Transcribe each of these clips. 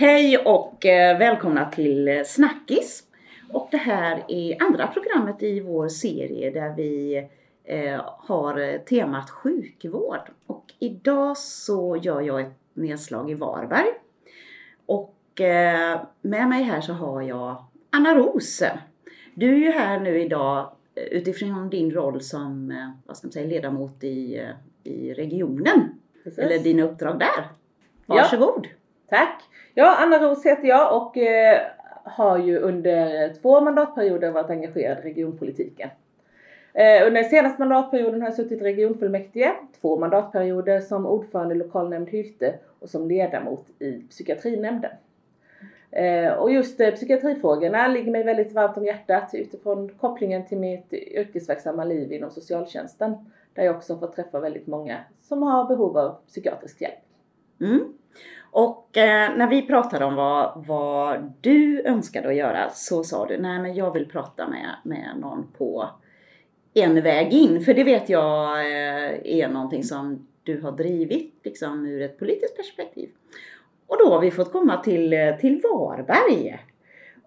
Hej och eh, välkomna till Snackis. Och det här är andra programmet i vår serie där vi eh, har temat sjukvård. Och idag så gör jag ett nedslag i Varberg. Och eh, med mig här så har jag Anna Rose. Du är ju här nu idag utifrån din roll som vad ska man säga, ledamot i, i regionen. Precis. Eller dina uppdrag där. Varsågod! Ja. Tack! Ja, Anna Ros heter jag och eh, har ju under två mandatperioder varit engagerad i regionpolitiken. Eh, under den senaste mandatperioden har jag suttit i regionfullmäktige, två mandatperioder som ordförande i lokalnämnd Hylte och som ledamot i psykiatrinämnden. Eh, och just eh, psykiatrifrågorna ligger mig väldigt varmt om hjärtat utifrån kopplingen till mitt yrkesverksamma liv inom socialtjänsten. Där jag också får träffa väldigt många som har behov av psykiatrisk hjälp. Mm. Och eh, när vi pratade om vad, vad du önskade att göra så sa du, nej men jag vill prata med, med någon på en väg in. För det vet jag eh, är någonting som du har drivit liksom ur ett politiskt perspektiv. Och då har vi fått komma till, eh, till Varberg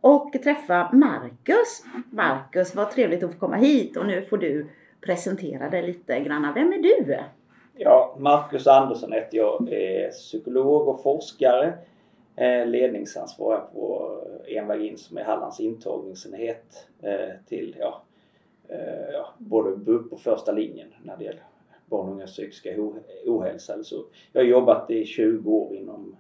och träffa Marcus. Marcus, vad trevligt att få komma hit och nu får du presentera dig lite grann. Vem är du? Ja, Marcus Andersson heter jag. Är psykolog och forskare. Eh, ledningsansvarig på Enväg in som är Hallands intagningsenhet eh, till ja, eh, ja, både BUP och första linjen när det gäller barn och ungas psykiska ohälsa. Så jag har jobbat i 20 år inom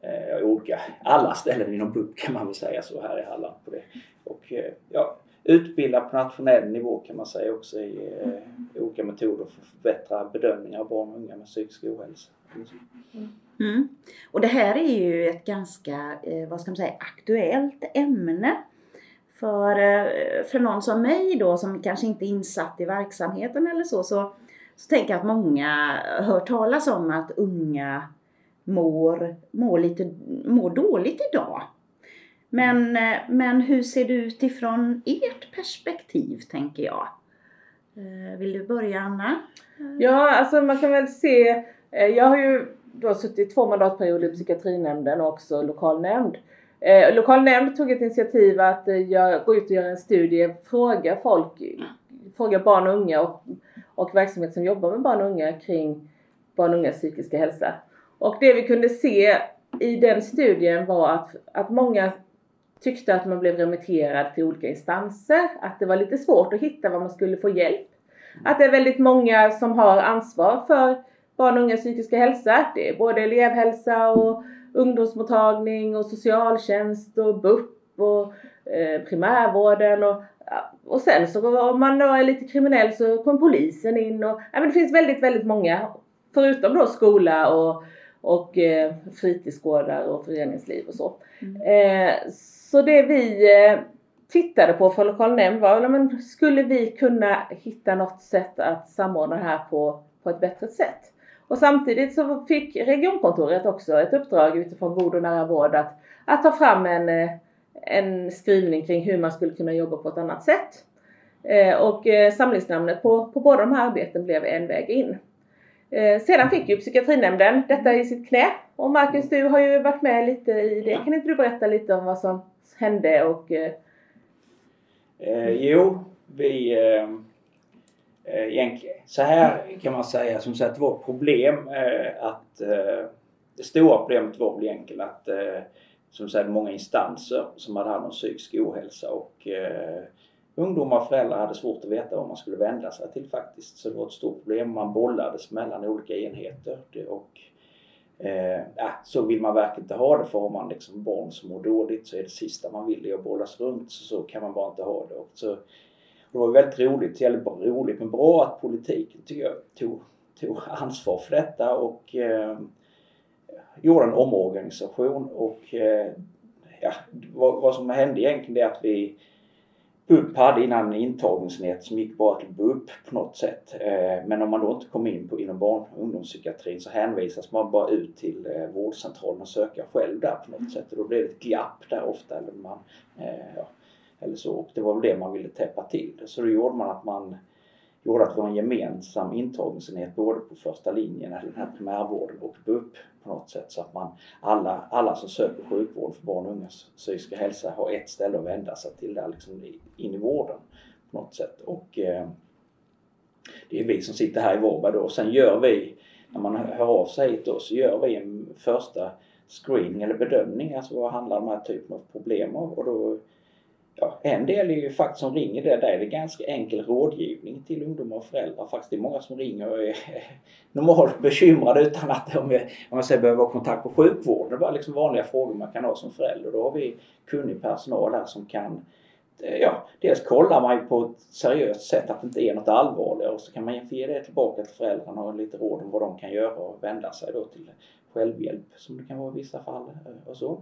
eh, olika, alla ställen inom BUP kan man väl säga så här i Halland på det. Och ja, utbilda på nationell nivå kan man säga också i eh, olika metoder för att förbättra bedömningar av barn och unga med psykisk ohälsa. Mm. Och det här är ju ett ganska, eh, vad ska man säga, aktuellt ämne. För, eh, för någon som mig då som kanske inte är insatt i verksamheten eller så, så, så tänker jag att många hör talas om att unga mår, mår, lite, mår dåligt idag. Men, eh, men hur ser det ut ifrån ert perspektiv tänker jag? Eh, vill du börja Anna? Eh. Ja, alltså man kan väl se, jag har ju då suttit två mandatperioder i psykiatrinämnden och också lokalnämnd. Eh, lokalnämnd tog ett initiativ att jag går ut och gör en studie, fråga folk, fråga barn och unga och, och verksamhet som jobbar med barn och unga kring barn och ungas psykiska hälsa. Och det vi kunde se i den studien var att, att många tyckte att man blev remitterad till olika instanser, att det var lite svårt att hitta var man skulle få hjälp. Att det är väldigt många som har ansvar för barn och ungas psykiska hälsa. Det är både elevhälsa och ungdomsmottagning och socialtjänst och BUP och eh, primärvården och, och sen så om man då är lite kriminell så kommer polisen in och ja, men det finns väldigt, väldigt många förutom då skola och, och eh, fritidsgårdar och föreningsliv och så. Mm. Eh, så det vi eh, tittade på för lokal nämnd var, men skulle vi kunna hitta något sätt att samordna det här på, på ett bättre sätt? Och samtidigt så fick regionkontoret också ett uppdrag utifrån god och nära vård att, att ta fram en, eh, en skrivning kring hur man skulle kunna jobba på ett annat sätt. Eh, och samlingsnamnet på, på båda de här arbeten blev En väg in. Sedan fick ju psykiatrinämnden detta i sitt knä och Marcus du har ju varit med lite i det. Kan inte du berätta lite om vad som hände och... Eh... Eh, jo, vi... Eh, eh så här kan man säga som sagt vårt problem eh, att eh, det stora problemet var väl egentligen att eh, som sagt många instanser som hade hand om psykisk ohälsa och eh, ungdomar och föräldrar hade svårt att veta vad man skulle vända sig till faktiskt. Så det var ett stort problem. Man bollades mellan olika enheter och Eh, så vill man verkligen inte ha det för har man liksom barn som mår dåligt så är det sista man vill att bollas runt så, så kan man bara inte ha det. Och så, det var väldigt roligt, eller roligt men bra att politiken tycker jag, tog, tog ansvar för detta och eh, gjorde en omorganisation och eh, ja, vad, vad som hände egentligen är att vi BUP hade innan en intagningsnät som gick bara till BUP på något sätt. Eh, men om man då inte kom in på, inom barn och ungdomspsykiatrin så hänvisas man bara ut till eh, vårdcentralen och söka själv där på något sätt. Och då blev det ett glapp där ofta. Eller, man, eh, ja, eller så. Och det var väl det man ville täppa till. Så då gjorde man att man gjorde att vi har en gemensam intagningsenhet både på första linjen, den här primärvården och BUP på något sätt så att man alla, alla som söker sjukvård för barn och ungas psykiska hälsa har ett ställe att vända sig till där liksom in i vården på något sätt. Och eh, det är vi som sitter här i Varberg då och sen gör vi, när man hör av sig hit då, så gör vi en första screening eller bedömning, alltså vad handlar de här typen av problem om? Och då ja, en del är ju faktiskt som ringer det, där är det ganska enkel rådgivning till ungdomar och föräldrar. Faktiskt det är många som ringer och är normalt bekymrade utan att de om jag säger, behöver ha kontakt på sjukvården. Det är bara liksom vanliga frågor man kan ha som förälder. Då har vi kunnig personal här som kan eh, Ja, dels kollar man ju på ett seriöst sätt att det inte är något allvarligare och så kan man ge det tillbaka till föräldrarna och lite råd om vad de kan göra och vända sig då till självhjälp som det kan vara i vissa fall eh, och så.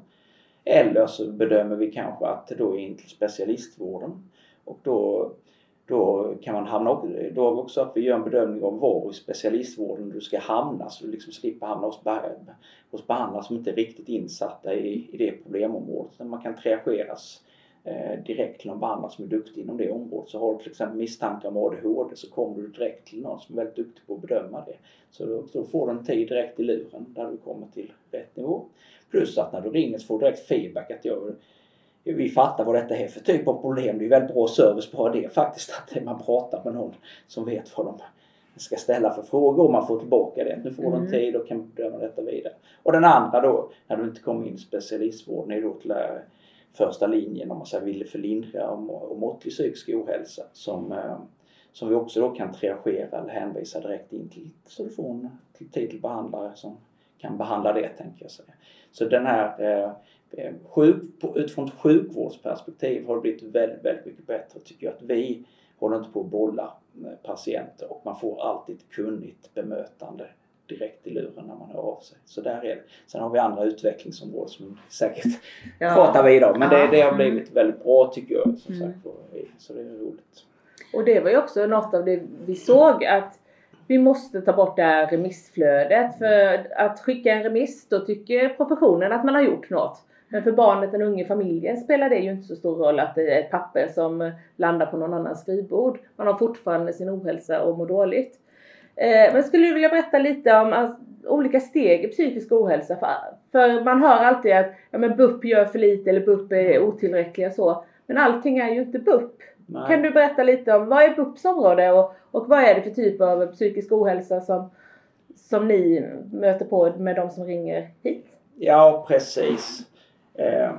Eller så bedömer vi kanske att då är in till specialistvården. Och då, då kan man hamna då också att vi gör en bedömning av var i specialistvården du ska hamna så du liksom slipper hamna hos, hos behandlare som inte är riktigt insatta i, i det problemområdet. Man kan triageras direkt till någon behandlare som är duktig inom det området. Så har du till exempel misstankar om ADHD så kommer du direkt till någon som är väldigt duktig på att bedöma det. Så då, då får du en tid direkt i luren där du kommer till rätt nivå. Plus att när du ringer så får du direkt feedback att jag, vi fattar vad detta är för typ av problem. Det är väldigt bra service bara det faktiskt att man pratar med någon som vet vad de ska ställa för frågor och man får tillbaka det. Nu får du en mm. tid och kan bedöma detta vidare. Och den andra då, när du inte kommer in i specialistvården, är då till första linjen om man säger vill för lindriga och måttlig psykisk ohälsa som, eh, som vi också då kan triagera eller hänvisa direkt in till så du får en tid till behandlare som kan behandla det tänker jag säga. Så den här eh, eh sjuk, utifrån ett sjukvårdsperspektiv har det blivit väldigt, väldigt mycket bättre tycker jag. Att vi håller inte på att bolla patienter och man får alltid ett kunnigt bemötande direkt i luren när man hör av sig. Så där är det. Sen har vi andra utvecklingsområden som säkert ja. pratar vidare om. Men det, det har blivit väldigt bra tycker jag. Som mm. sagt, så det är roligt. Och det var ju också något av det vi såg att vi måste ta bort det här remissflödet. För att skicka en remiss, då tycker professionen att man har gjort något. Men för barnet, den unge familjen spelar det ju inte så stor roll att det är ett papper som landar på någon annans skrivbord. Man har fortfarande sin ohälsa och mår dåligt. Eh, men skulle du vilja berätta lite om alltså, olika steg i psykisk ohälsa? För, för man hör alltid att ja, men BUP gör för lite eller BUP är otillräckliga så. Men allting är ju inte BUP. Nej. Kan du berätta lite om vad är BUPs område och, och vad är det för typ av psykisk ohälsa som, som ni möter på med de som ringer hit? Ja precis. Eh,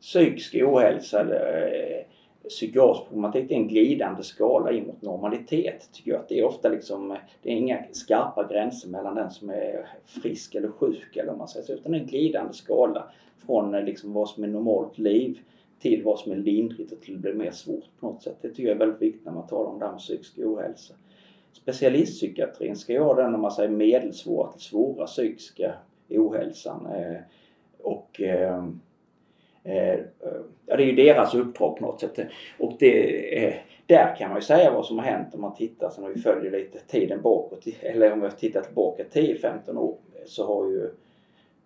psykisk ohälsa eh, psykiatrisk problematik är en glidande skala in mot normalitet. Tycker jag att det är ofta liksom, det är inga skarpa gränser mellan den som är frisk eller sjuk eller man säger så, utan en glidande skala från eh, liksom vad som är normalt liv till vad som är lindrigt och till det blir mer svårt på något sätt. Det tycker jag är väldigt viktigt när man talar om det här med psykisk ohälsa. Specialistpsykiatrin ska ju ha den om man säger medelsvåra till svåra psykiska ohälsan. Eh, och eh, Eh, eh, ja, det är ju deras uppdrag på något sätt. Och det, där kan man ju säga vad som har hänt om man tittar, sen om vi följer lite tiden bakåt, eller om vi tittar tillbaka 10-15 år, så har ju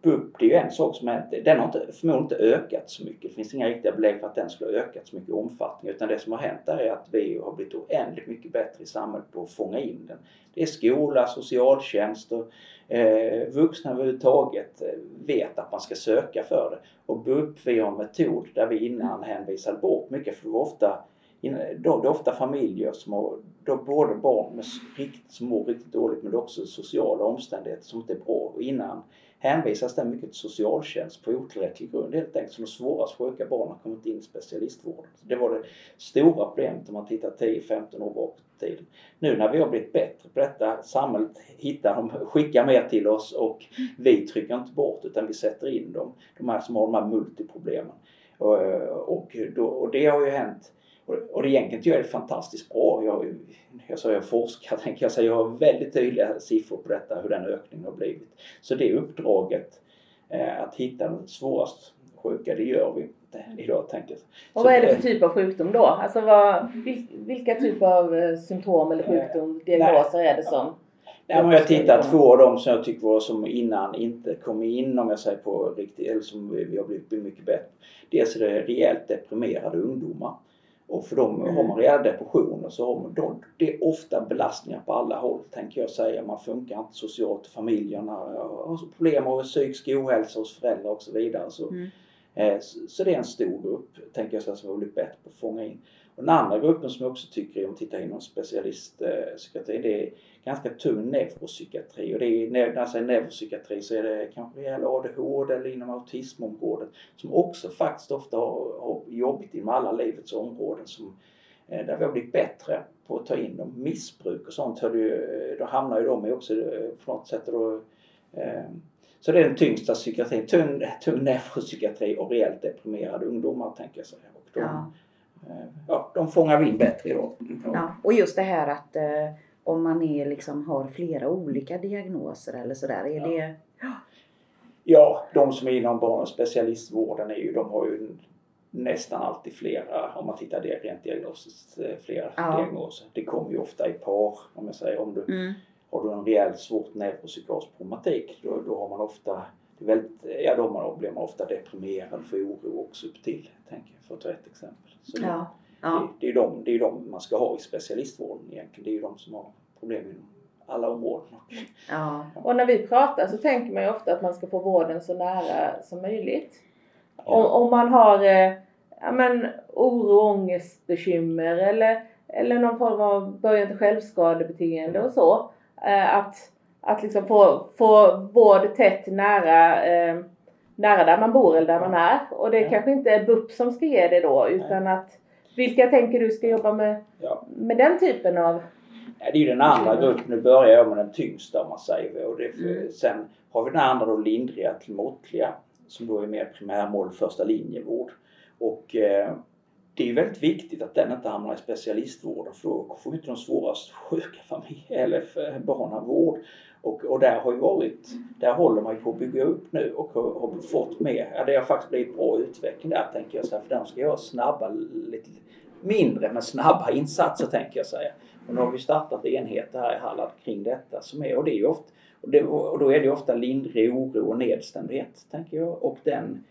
BUP, det är ju en sak som är, den har inte, förmodligen inte ökat så mycket. Det finns inga riktiga belägg för att den skulle ha ökat så mycket i omfattning. Utan det som har hänt där är att vi har blivit oändligt mycket bättre i samhället på att fånga in den. Det är skola, socialtjänst och eh, vuxna överhuvudtaget eh, vet att man ska söka för det. Och BUP, vi har en metod där vi innan hänvisade bort mycket för det var ofta då, det är ofta familjer som har då både barn med riktigt, som mår riktigt dåligt men också sociala omständigheter som inte är bra. Och innan hänvisas den mycket till socialtjänst på otillräcklig grund helt enkelt. Så de svårast sjuka barnen har kommit in i specialistvården. Det var det stora problemet om man tittar 10-15 år bakåt i tiden. Nu när vi har blivit bättre på detta, samhället hittar dem, skickar mer till oss och vi trycker inte bort utan vi sätter in dem, de här som har de här multiproblemen. Och, och, då, och det har ju hänt och, och det egentligen tycker jag är fantastiskt bra. Jag, jag jag forskar, tänker jag säga. Jag har väldigt tydliga siffror på detta, hur den ökningen har blivit. Så det uppdraget, eh, att hitta de svårast sjuka, det gör vi idag tänker jag. Och vad är det för typ av sjukdom då? Alltså vad, vilka typer av eh, symptom eller sjukdom, diagnoser är det som? Nej, om jag tittar två av dem som jag tycker var som innan inte kom in om jag säger på riktigt, eller som vi har blivit mycket bättre. Dels är det rejält deprimerade ungdomar Och för dem Mm. har man redan depressioner så har man, de, det är ofta belastningar på alla håll tänker jag säga. Man funkar inte socialt i familjerna, har problem med psykisk ohälsa hos föräldrar och så vidare. Så, Mm. eh, så, så det är en stor grupp tänker jag så som vi har blivit bättre på att fånga in. Och den andra gruppen som jag också tycker är, om man tittar inom specialistpsykiatri, det är ganska tung neuropsykiatri. Och det är, när jag säger neuropsykiatri så är det kanske det gäller ADHD eller inom autismområdet som också faktiskt ofta har, har jobbigt inom alla livets områden som, eh, där vi har blivit bättre på att ta in dem. Missbruk och sånt, hör du, eh, då hamnar ju de också eh, på något sätt. Då, eh, så det är den tyngsta psykiatrin, tung, tung neuropsykiatri och rejält deprimerade ungdomar tänker jag säga. Och de, Ja ja, de fångar in bättre idag. Ja, och just det här att eh, om man är, liksom, har flera olika diagnoser eller sådär. Är Ja. det... Ja, de som är inom barn och specialistvården är ju, de har ju nästan alltid flera, om man tittar det rent diagnostiskt, eh, flera Ja. diagnoser. Det kommer ju ofta i par, om jag säger om du Mm. har du en rejält svårt neuropsykosproblematik då, då har man ofta det är väldigt, ja då blir man ofta deprimerad, får oro också upp till, tänker jag, för att ta ett exempel. Så det, Ja. Ja. det, det, är de, det är de man ska ha i specialistvården egentligen. Det är ju de som har problem inom alla områden. Ja. Och när vi pratar så tänker man ju ofta att man ska få vården så nära som möjligt. Om, om man har eh, ja, men, oro, ångest, bekymmer eller, eller någon form av början till självskadebeteende och så. Eh, att att liksom få, få vård tätt nära, eh, nära där man bor eller där man är. Och det Ja. kanske inte är BUP som ska ge det då utan att vilka tänker du ska jobba med, Ja. med den typen av Ja, det är ju den andra gruppen. Nu börjar jag med den tyngsta om man säger. Och det, Mm. Sen har vi den andra då lindriga till måttliga som då är mer primärmål första linjevård. Och eh, det är ju väldigt viktigt att den inte hamnar i specialistvården för då får vi inte de svårast sjuka familjer eller för barnen vård. Och, och där har ju varit, där håller man ju på att bygga upp nu och har, har fått mer, ja det har faktiskt blivit bra utveckling där tänker jag säga för de ska göra snabba, lite mindre men snabba insatser tänker jag säga. Och nu har vi startat enheter här i Halland kring detta som är, och det är ju ofta, och, det, och då är det ofta lindrig oro och nedstämdhet tänker jag och den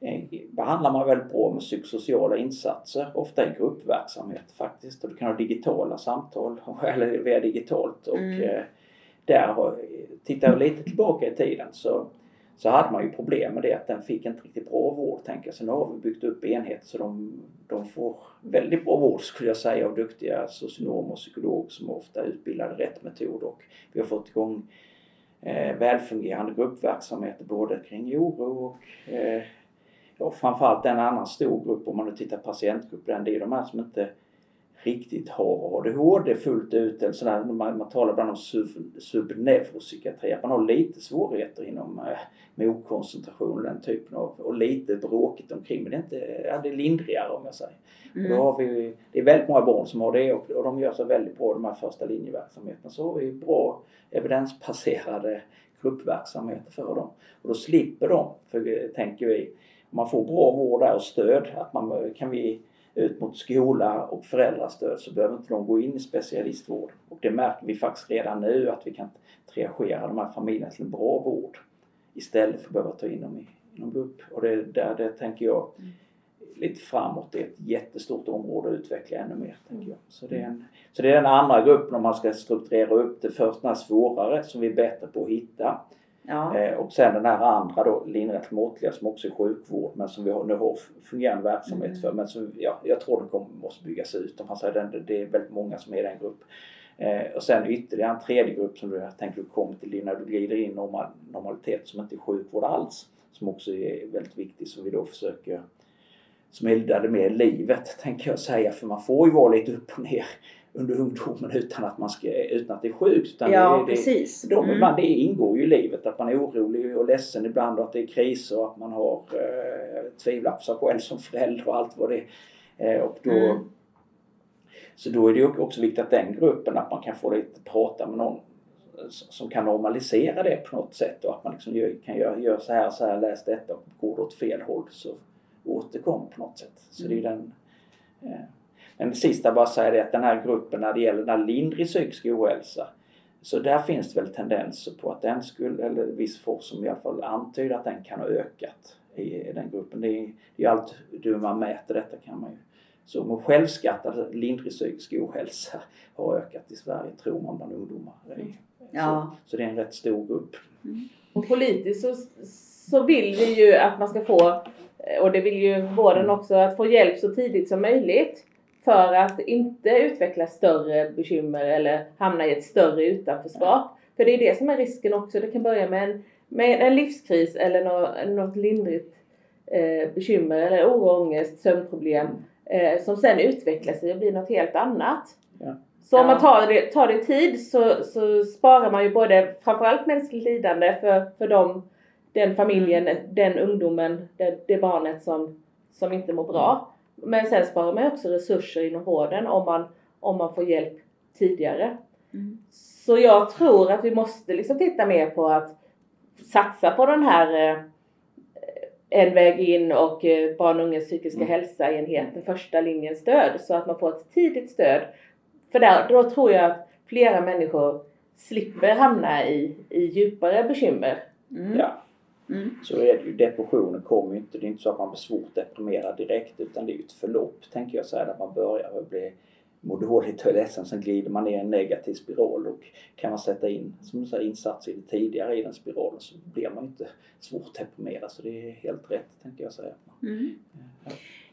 eh, behandlar man väldigt bra med psykosociala insatser, ofta i gruppverksamhet faktiskt. Och du kan ha digitala samtal, eller via digitalt. Och Mm där, tittar jag lite tillbaka i tiden så, så hade man ju problem med det att den fick inte riktigt bra vård tänker jag. Så nu har vi byggt upp enheter så de, de får väldigt bra vård skulle jag säga av duktiga socionomer och psykologer som ofta utbildade rätt metod och vi har fått igång eh, välfungerande gruppverksamheter både kring oro och eh, ja, framförallt en annan stor grupp om man nu tittar patientgruppen, det är de här som inte riktigt har ADHD fullt ut eller sådär. Man, man talar ibland om sub, subneuropsykiatri, att man har lite svårigheter inom eh, med okoncentration och den typen av och lite bråkigt omkring men det är inte, ja, det är lindrigare om jag säger. Och då Mm. har vi, det är väldigt många barn som har det och, och de gör sig väldigt bra de här första linjeverksamheterna. Så har vi bra evidensbaserade gruppverksamheter för dem. Och då slipper de, för tänker vi, om man får bra vård där och stöd, att man kan vi ut mot skola och föräldrastöd så behöver inte de gå in i specialistvård. Och det märker vi faktiskt redan nu att vi kan triagera de här familjerna till en bra vård istället för att behöva ta in dem i, inom BUP. Och det, där det tänker jag lite framåt det är ett jättestort område att utveckla ännu mer. Tänker jag. Så, det är en, så det är den andra gruppen om man ska strukturera upp det. Först den här svårare som vi är bättre på att hitta. Ja. Eh, och sen den här andra då, lindriga till måttliga som också är sjukvård men som vi har, nu har fungerande verksamhet Mm. för. Men som, ja, jag tror det kommer, måste byggas ut. Om man säger den, det är väldigt många som är i den gruppen. Eh, och sen ytterligare en tredje grupp som du tänker du kommer till när du glider in normal, normalitet som inte är sjukvård alls. Som också är väldigt viktig som vi då försöker som eldade med livet tänker jag säga för man får ju vara lite upp och ner under ungdomen utan att, man ska, utan att det är sjukt. Utan ja, det, det, precis. de, Mm. man, det ingår ju i livet att man är orolig och ledsen ibland och att det är kriser och att man har eh, tvivlar på sig själv som förälder och allt vad det är. Eh, och då, Mm. Så då är det också viktigt att den gruppen, att man kan få lite prata med någon som kan normalisera det på något sätt och att man liksom gör, kan göra, göra så här, så här, läs detta och går det åt fel håll så återkom på något sätt. Så det är ju den eh, men sista bara säga det att den här gruppen när det gäller den här lindrig psykisk ohälsa så där finns det väl tendenser på att den skulle, eller viss forskning i alla fall antyder att den kan ha ökat i den gruppen. Det är ju allt hur man mäter detta kan man ju Så med självskattad lindrig psykisk ohälsa har ökat i Sverige tror man bland ungdomar. Ja. Så, så det är en rätt stor grupp. Mm. Och politiskt så, så vill vi ju att man ska få, och det vill ju vården också, att få hjälp så tidigt som möjligt. För att inte utveckla större bekymmer eller hamna i ett större utanförskap. För det är det som är risken också. Det kan börja med en, med en livskris eller något, något lindrigt eh, bekymmer eller oro, ångest, sömnproblem eh, som sen utvecklar sig och blir något helt annat. Ja. Så om Ja. man tar det, tar det tid så, så sparar man ju både framförallt mänskligt lidande för, för dem, den familjen, den ungdomen, det, det barnet som, som inte mår bra. Men sen sparar man också resurser inom vården om man, om man får hjälp tidigare. Mm. Så jag tror att vi måste liksom titta mer på att satsa på den här eh, en väg in och eh, barn och ungas psykiska Mm. hälsa-enheten, första linjens stöd, så att man får ett tidigt stöd. För där, då tror jag att flera människor slipper hamna i, i djupare bekymmer. Mm. Ja, Mm. så är det ju. Depressionen kommer ju inte, det är inte så att man blir svårt deprimerad direkt utan det är ju ett förlopp tänker jag säga där man börjar och blir mår dåligt och är ledsen sen glider man ner i en negativ spiral och kan man sätta in som du säger, insatser tidigare i den spiralen så blir man inte svårt deprimerad så det är helt rätt tänker jag säga. Mm. Ja.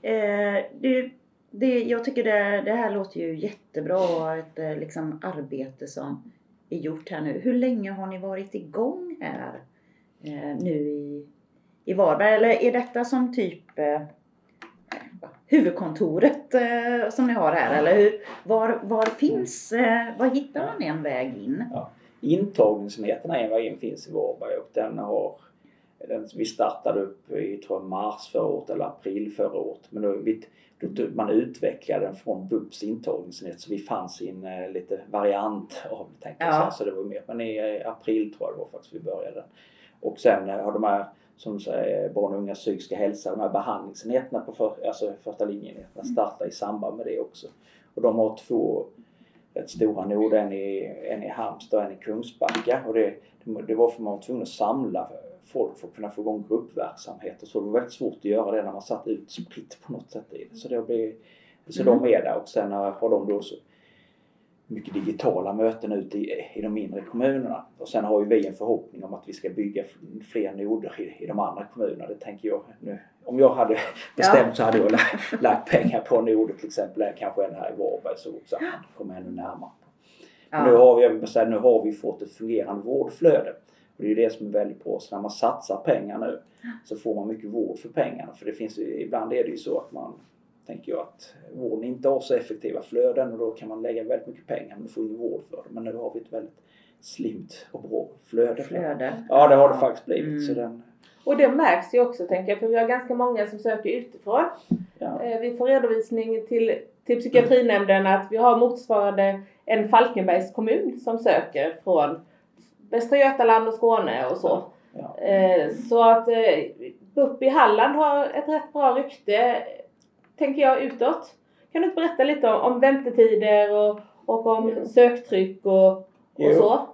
Eh, det, det, jag tycker det, det här låter ju jättebra, ett eh, liksom, arbete som är gjort här nu. Hur länge har ni varit igång här nu i, i Varberg? Eller är detta som typ eh, huvudkontoret eh, som ni har här? Eller hur, var, var finns, eh, var hittar man en väg in? Intagningsenheterna en väg in finns i Varberg och den har den, vi startade upp i tror jag, mars förra året eller april förra året. Men då, vi, då, man utvecklade den från BUPs intagningsenhet så vi fanns i en eh, lite variant av det Ja. säga. Så det var mer. Men i eh, april tror jag det var faktiskt vi började. Och sen eh, har de här som säger, barn och ungas psykiska hälsa, de här behandlingsenheterna på för, alltså första linjenheterna startar i samband med det också. Och de har två rätt stora noder, en i, en i Halmstad och en i Kungsbacka. Och det, det var för man var tvungen att samla folk för att kunna få igång gruppverksamhet och så. Det var väldigt svårt att göra det när man satt utspritt på något sätt i det. Så, det blir, så Mm. de är där och sen har de då mycket digitala möten ute i, i de mindre kommunerna. Och sen har ju vi en förhoppning om att vi ska bygga fler noder i, i de andra kommunerna. Det tänker jag nu. Om jag hade bestämt så hade jag lagt, lagt pengar på noder till exempel, kanske en här i Varberg så så att man kommer ännu närmare. Ja. Nu, har vi, säga, nu har vi fått ett fungerande vårdflöde. Och det är det som är väldigt bra. Så när man satsar pengar nu så får man mycket vård för pengarna. För det finns ibland är det ju så att man tänker jag att vården inte har så effektiva flöden och då kan man lägga väldigt mycket pengar men får ingen vård för det. Men nu har vi ett väldigt slimt och bra flöde. Flöde. Ja det har det faktiskt blivit. Mm. Så den, Och det märks ju också tänker jag, för vi har ganska många som söker utifrån. ja. Eh, Vi får redovisning till, till psykiatrinämnden att vi har motsvarande en Falkenbergs kommun som söker från Västra Götaland och Skåne och så. Ja. Eh, Så att eh, BUP i Halland har ett rätt bra rykte, tänker jag, utåt. Kan du inte berätta lite om, om väntetider och, och om Jo. söktryck och, och Jo. så?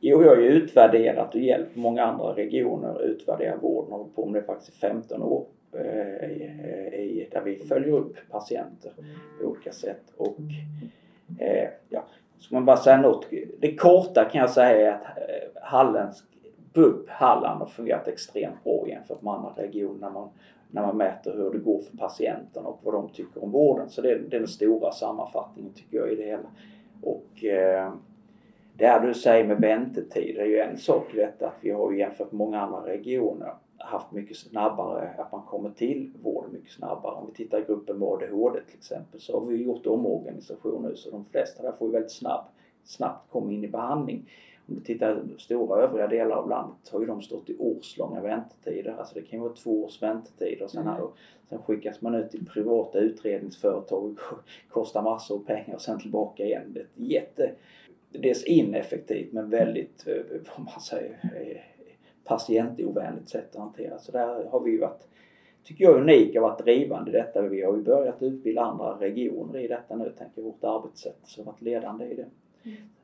Jo, jag har ju utvärderat och hjälpt många andra regioner utvärdera vården och på med det faktiskt i 15 år. eh, i, i, där vi följer upp patienter på olika sätt. Och eh, ja, ska man bara säga något. Det korta kan jag säga är att eh, Hallands, BUP Halland har fungerat extremt bra jämfört med andra regioner när man, när man mäter hur det går för patienterna och vad de tycker om vården. Så det, är- det är den stora sammanfattningen tycker jag i det hela. Och eh, det här du säger med väntetider är ju en sak i detta att vi har ju jämfört med många andra regioner haft mycket snabbare, att man kommer till vården mycket snabbare. Om vi tittar i gruppen med ADHD till exempel så har vi gjort omorganisation nu så de flesta där får ju väldigt snabbt, snabbt komma in i behandling. Om du tittar stora övriga delar av landet har ju de stått i årslånga väntetider. Alltså det kan ju vara två års väntetider och sen, Mm. och sen skickas man ut till privata utredningsföretag och kostar massor av pengar och sen tillbaka igen. Det är jätte dels ineffektivt men väldigt, eh, vad man säger, eh, patientovänligt sätt att hantera. Så där har vi ju varit, tycker jag, unika varit drivande i detta. Vi har ju börjat utbilda andra regioner i detta nu, tänker vårt arbetssätt. Så varit ledande i det.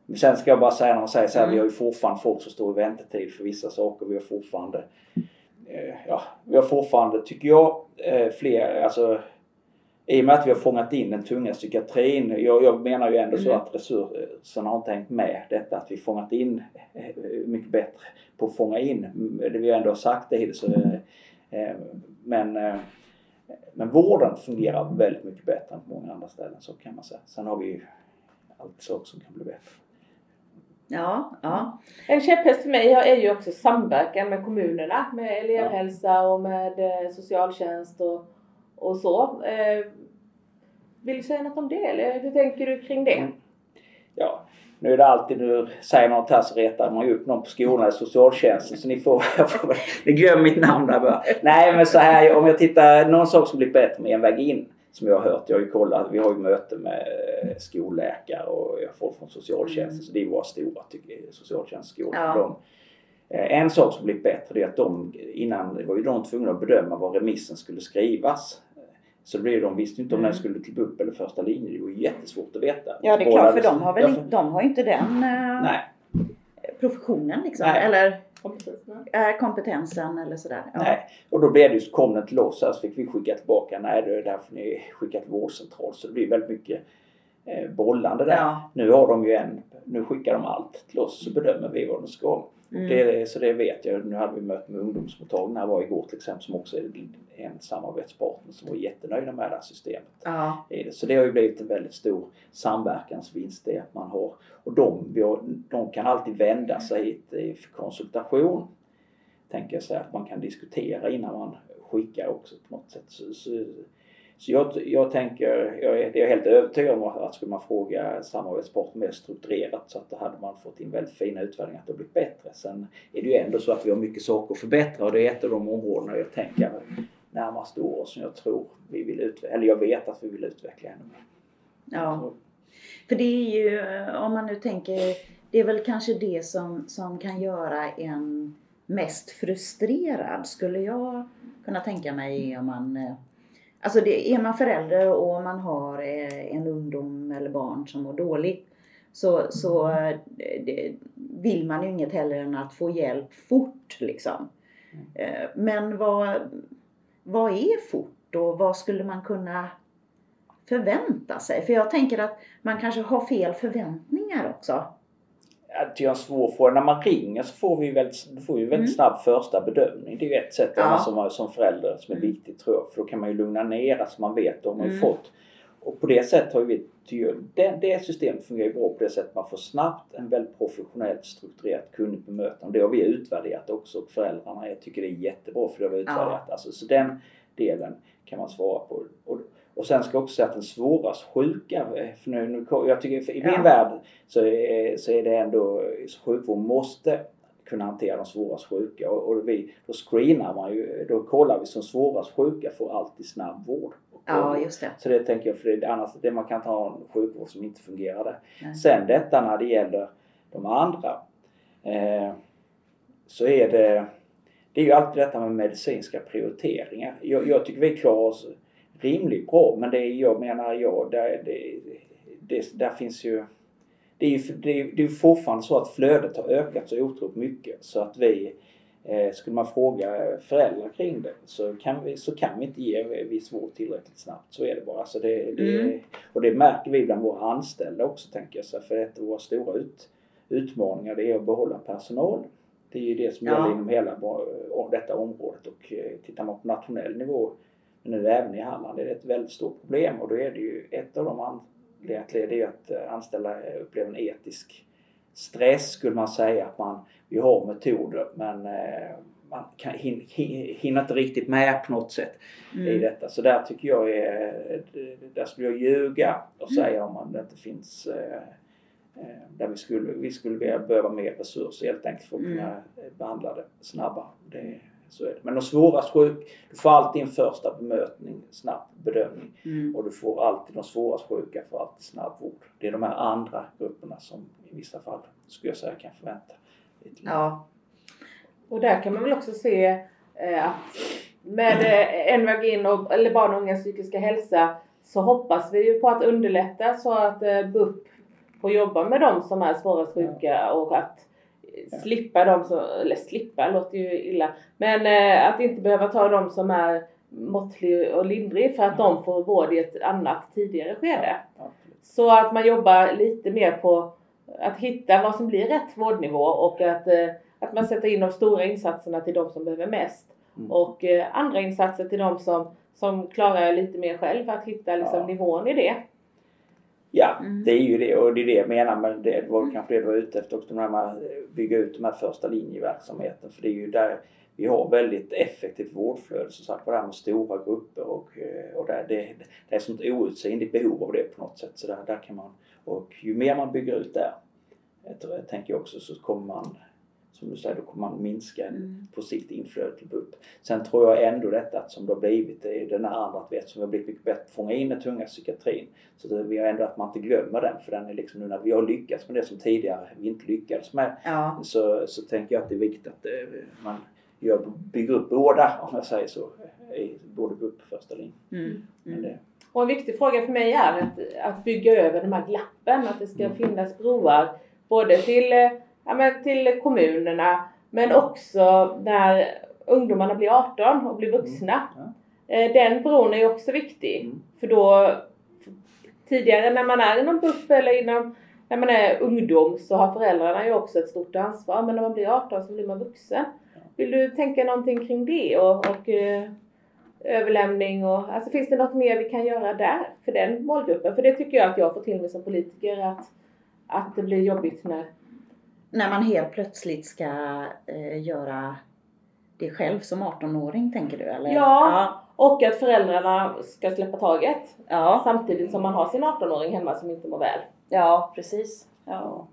Men sen ska jag bara säga när man säger så här, Mm. vi har ju fortfarande folk som står i väntetid för vissa saker. Vi har fortfarande, eh, ja, vi har fortfarande, tycker jag, eh, fler, alltså i och med att vi har fångat in den tunga psykiatrin. Jag, jag menar ju ändå så Mm. att resurserna har inte hängt med detta att vi fångat in eh, mycket bättre på att fånga in. Det vi ändå har sagt det hittills. eh, eh, Men, eh, men vården fungerar väldigt mycket bättre än på många andra ställen så kan man säga. Sen har vi ju alltid saker som kan bli bättre. Ja, ja. En käpphäst för mig är ju också samverkan med kommunerna med elevhälsa och med eh, socialtjänst och, och så. Eh, Vill du säga något om det eller hur tänker du kring det? Ja, nu är det alltid, nu säger något här så retar man ju upp någon på skolan i socialtjänsten så ni får, jag får väl- ni glömmer mitt namn där bara. Nej men så här om jag tittar, någon sak som blir bättre med en väg in som jag har hört, jag har ju kollat, vi har ju möte med eh, skolläkare och får från socialtjänsten så det är våra stora socialtjänstskolor. Ja. De, eh, en sak som blivit bättre är att de innan var ju de tvungna att bedöma var remissen skulle skrivas. Så det blev, de visste inte om Mm. den skulle till BUP eller första linjen. Det var jättesvårt att veta. Ja, det är klart för de har väl inte, de har inte den eh, Nej, professionen liksom. Nej. Eller Kompetenserna? eh, kompetensen eller sådär. Ja. nej. Och då blev det ju, kom den till oss här så fick vi skicka tillbaka. Nej, det är därför ni skickar till vårdcentral. Så det blir väldigt mycket eh, bollande där. Ja. Nu har de ju en, nu skickar de allt till oss så bedömer vi vad de ska. Mm. Det, så det vet jag. Nu hade vi möte med ungdomsmottagningen här var igår till exempel som också är en samarbetspartner som var jättenöjda med det här systemet. Ja. Så det har ju blivit en väldigt stor samverkansvinst det att man har. Och de, har, de kan alltid vända sig hit i- för konsultation. Tänker jag säga att man kan diskutera innan man skickar också på något sätt. Så, så, så jag, jag tänker, jag är, jag är helt övertygad om att skulle man fråga samarbetspartner mer strukturerat så att då hade man fått in väldigt fina utvärderingar att det blivit bättre. Sen är det ju ändå så att vi har mycket saker att förbättra och det är ett av de områdena jag tänker närmaste år som jag tror vi vill utveckla, eller jag vet att vi vill utveckla ännu mer. ja. För det är ju, om man nu tänker, det är väl kanske det som, som kan göra en mest frustrerad skulle jag kunna tänka mig om man eh, Alltså det, är man förälder och man har eh, en ungdom eller barn som mår dåligt så, så eh, det, vill man ju inget heller än att få hjälp fort liksom. Eh, Men vad, vad är fort och vad skulle man kunna förvänta sig? För jag tänker att man kanske har fel förväntningar också. Att jag en svår fråga. När man ringer så får vi väldigt, får vi väldigt Mm. snabb första bedömning. Det är ju ett sätt Ja. som, som förälder som är Mm. viktigt tror jag. För då kan man ju lugna ner alltså man vet då har man ju Mm. fått. Och på det sättet har vi, det, det systemet fungerar ju bra på det sättet man får snabbt en väldigt professionellt strukturerat kunnigt bemötande. Det har vi utvärderat också och föräldrarna jag tycker det är jättebra för det har vi utvärderat. Alltså, så den delen kan man svara på. Och, och sen ska jag också säga att den svårast sjuka, eh, för nu, nu, jag tycker i min Ja. värld så är, så är det ändå sjukvård måste kunna hantera de svårast sjuka och, och vi, då screenar man ju, då kollar vi som svårast sjuka får alltid snabb vård. Ja, just det. så det tänker jag, för det, annars, det, man kan inte ha en sjukvård som inte fungerar där. Sen detta när det gäller de andra. Eh, så är det, det är ju alltid detta med medicinska prioriteringar. Jag, jag tycker vi klarar oss rimligt bra men det är, jag menar jag, där, det, det, där finns ju det är ju det är, det är fortfarande så att flödet har ökat så otroligt mycket så att vi eh, skulle man fråga föräldrar kring det så kan vi, så kan vi inte ge viss vård tillräckligt snabbt. Så är det bara. Så det, det, Mm. Och det märker vi bland våra anställda också tänker jag. Så för ett av våra stora ut, utmaningar det är att behålla personal. Det är ju det som Ja. gäller inom hela detta området och eh, tittar man på nationell nivå nu även i Halland är det ett väldigt stort problem och då är det ju ett av de anledningarna till det är att eh, anställda upplever en etisk stress skulle man säga att man, vi har metoder men eh, man kan, hin, hin, hinner inte riktigt med på något sätt i Mm. detta. Så där tycker jag är, där skulle jag ljuga och Mm. säga om det inte finns eh, eh, där vi skulle, vi skulle behöva mer resurser helt enkelt för att Mm. kunna eh, behandla det snabbare. Det, så är det. Men de svårast sjuk, du får alltid en första bemötning, snabb bedömning Mm. och du får alltid de svårast sjuka får alltid snabb vård. Det är de här andra grupperna som i vissa fall skulle jag säga kan förvänta lite. Ja. Och där kan man väl också se eh, att med eh, en väg in och, eller barn och ungas psykiska hälsa så hoppas vi ju på att underlätta så att eh, BUP får jobba med de som är svårast sjuka och att. Slippa de som, eller slippa låter ju illa, men eh, att inte behöva ta de som är måttlig och lindrig för att de får vård i ett annat tidigare skede. Ja, Så att man jobbar lite mer på att hitta vad som blir rätt vårdnivå och att, eh, att man sätter in de stora insatserna till de som behöver mest. Mm. Och eh, andra insatser till de som, som klarar lite mer själv, att hitta liksom, Ja. nivån i det. Ja, Mm. det är ju det och det är det jag menar med det. Var kanske det du var ute efter också, när man bygga ut de här första linjeverksamheten. För det är ju där vi har väldigt effektivt vårdflöde som sagt, på det här med stora grupper och, eh, och där det, det är sånt outsinligt behov av det på något sätt. Så där, där kan man, och ju mer man bygger ut där, jag jag tänker jag också, så kommer man, som du säger, då kommer man minska Mm. på sikt inflödet till BUP. Sen tror jag ändå detta att som det har blivit, det är den här andra att vet, som har blivit mycket bättre fånga in den tunga psykiatrin. Så det, vi har ändå att man inte glömmer den för den är liksom nu när vi har lyckats med det som tidigare vi inte lyckades med Ja. så, så tänker jag att det är viktigt att eh, man gör, bygger upp båda om jag säger så. I, både BUP och första linjen. Mm. Mm. Och en viktig fråga för mig är att, att bygga över de här glappen, att det ska Mm. finnas broar både till, eh, ja, men till kommunerna men också när ungdomarna blir 18 och blir vuxna. Eh, Den bron är också viktig. Mm. För då tidigare när man är inom BUP eller inom när man är ungdom så har föräldrarna ju också ett stort ansvar men när man blir 18 så blir man vuxen. Vill du tänka någonting kring det och, och eh, överlämning och alltså finns det något mer vi kan göra där för den målgruppen? För det tycker jag att jag får till mig som politiker att, att det blir jobbigt när När man helt plötsligt ska eh, göra det själv som 18-åring tänker du eller? Ja. och att föräldrarna ska släppa taget Ja, samtidigt som man har sin 18-åring hemma som inte mår väl. ja precis. Ja. ja.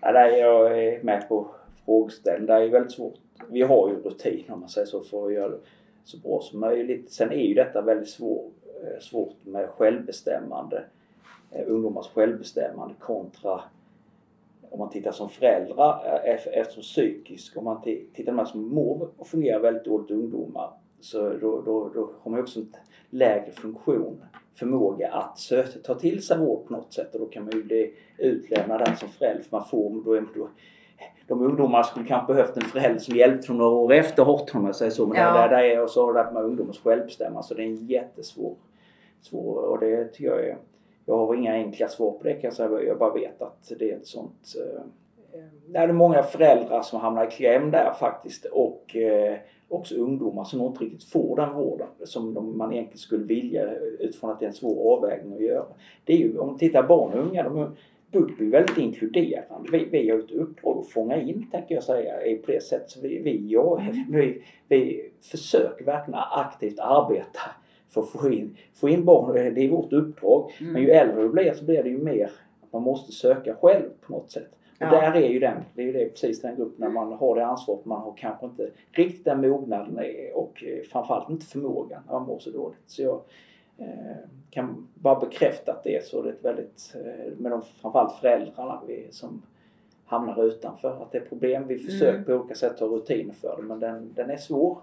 Ja, där är jag är med på frågeställningen. Det är väldigt svårt. Vi har ju rutin om man säger så för att göra det så bra som möjligt. Sen är ju detta väldigt svår, eh, svårt med självbestämmande. eh, Ungdomars självbestämmande kontra om man tittar som föräldrar eh, eftersom psykisk, om man ti- tittar på som mår och fungerar väldigt dåligt ungdomar så då, då, då har man också en lägre funktion, förmåga att söka, ta till sig vård på något sätt och då kan man ju bli utlämnad där som förälder för man får då, är- då de ungdomarna skulle kanske behövt en förälder som hjälpte dem några år efter 18 om jag säger så. Men Ja. där, där är och så har det med ungdomars självbestämmande så det är en jättesvår svår, och det tycker jag är jag har inga enkla svar på det kan jag säga. Jag bara vet att det är ett sånt... Eh, eh, det är många föräldrar som hamnar i kläm där faktiskt och eh, också ungdomar som inte riktigt får den vården som de, man egentligen skulle vilja utifrån att det är en svår avvägning att göra. Det är ju, om man tittar barn och unga, de BUP är ju väldigt inkluderande. Vi, vi har ju ett uppdrag att fånga in, tänker jag säga, på det sättet. Så vi, vi, ja, vi, vi försöker verkligen aktivt arbeta för att få in, få in barn. Det är vårt uppdrag. Mm. Men ju äldre du blir så blir det ju mer att man måste söka själv på något sätt. Och Ja. där är ju den, det är ju det, precis den gruppen när man har det ansvaret. Man har kanske inte riktigt den mognaden eh, och eh, framförallt inte förmågan när man mår så dåligt. Så jag eh, kan bara bekräfta att det är så. Det är väldigt, eh, med de framförallt föräldrarna vi, som hamnar utanför. Att det är problem. Vi försöker Mm. på olika sätt ha rutiner för det men den, den är svår.